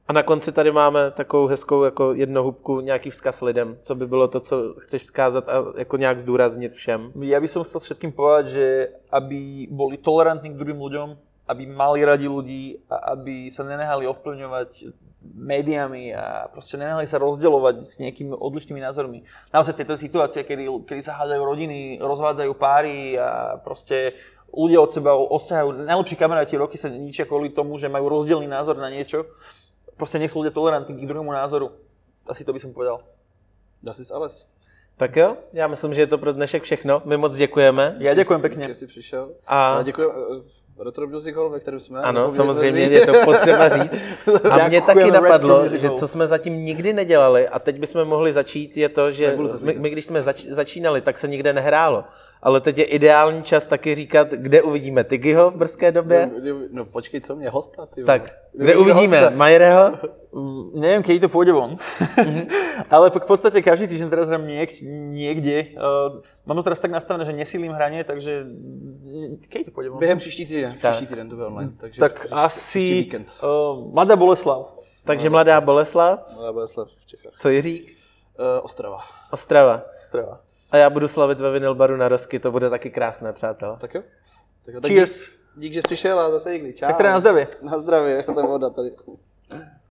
A na konci tady máme takovou hezkou jako jednohubku, nějaký vzkaz lidem. Co by bylo to, co chceš vzkázat a jako nějak zdůraznit všem? Ja by som chcel všetkým povedať, že aby boli tolerantní k druhým ľuďom, aby mali radi ľudí a aby sa nenehali ovplyvňovať médiami a proste nenehali sa rozdeľovať s nejakými odlišnými názormi. Naozaj v tejto situácii, kedy, kedy sa hádajú rodiny, rozvádzajú páry a proste ľudia od seba odstrhajú. Najlepší kamaráti roky sa ničia kvôli tomu, že majú rozdielný názor na niečo. Proste nech sú ľudia tolerantní k druhému názoru. Asi to by som povedal. Das ist alles. Tak jo, já myslím, že je to pro dnešek všechno. My moc děkujeme. Ja ďakujem pekne. Že jsi přišel. A- A děkuji. eh, Retro Music Hall, ve kterém jsme. Ano, samozřejmě je to potřeba říct. A mě taky napadlo, že co jsme zatím nikdy nedělali a teď bychom mohli začít, je to, že my, my když jsme zač, začínali, tak se nikde nehrálo. Ale teď je ideální čas taky říkat, kde uvidíme Tigyho v brzké době. No, no počkej, co mě hosta, ty. Tak, kde uvidíme uvidíme hosta? Majereho? Mm, neviem, kedy to pôjde von, ale v podstate každý týždeň teraz hrám niek- niekde. Uh, mám to teraz tak nastavené, že nesilím hranie, takže kedy to pôjde von? Během příští týden, příští týden to bude online. Takže tak asi uh, Mladá Boleslav. Takže Mladá Boleslav, Mladá Boleslav v Čechách. co Jiřík? Uh, Ostrava. Ostrava. Strava. A já budu slavit ve Vinyl baru na Rosky, to bude taky krásné, přátelé. Tak jo. Tak jo. Tak Cheers. Dík, dík, že přišel a zase někdy. Čau. Tak teda na zdravie. Na zdravě, to je voda tady.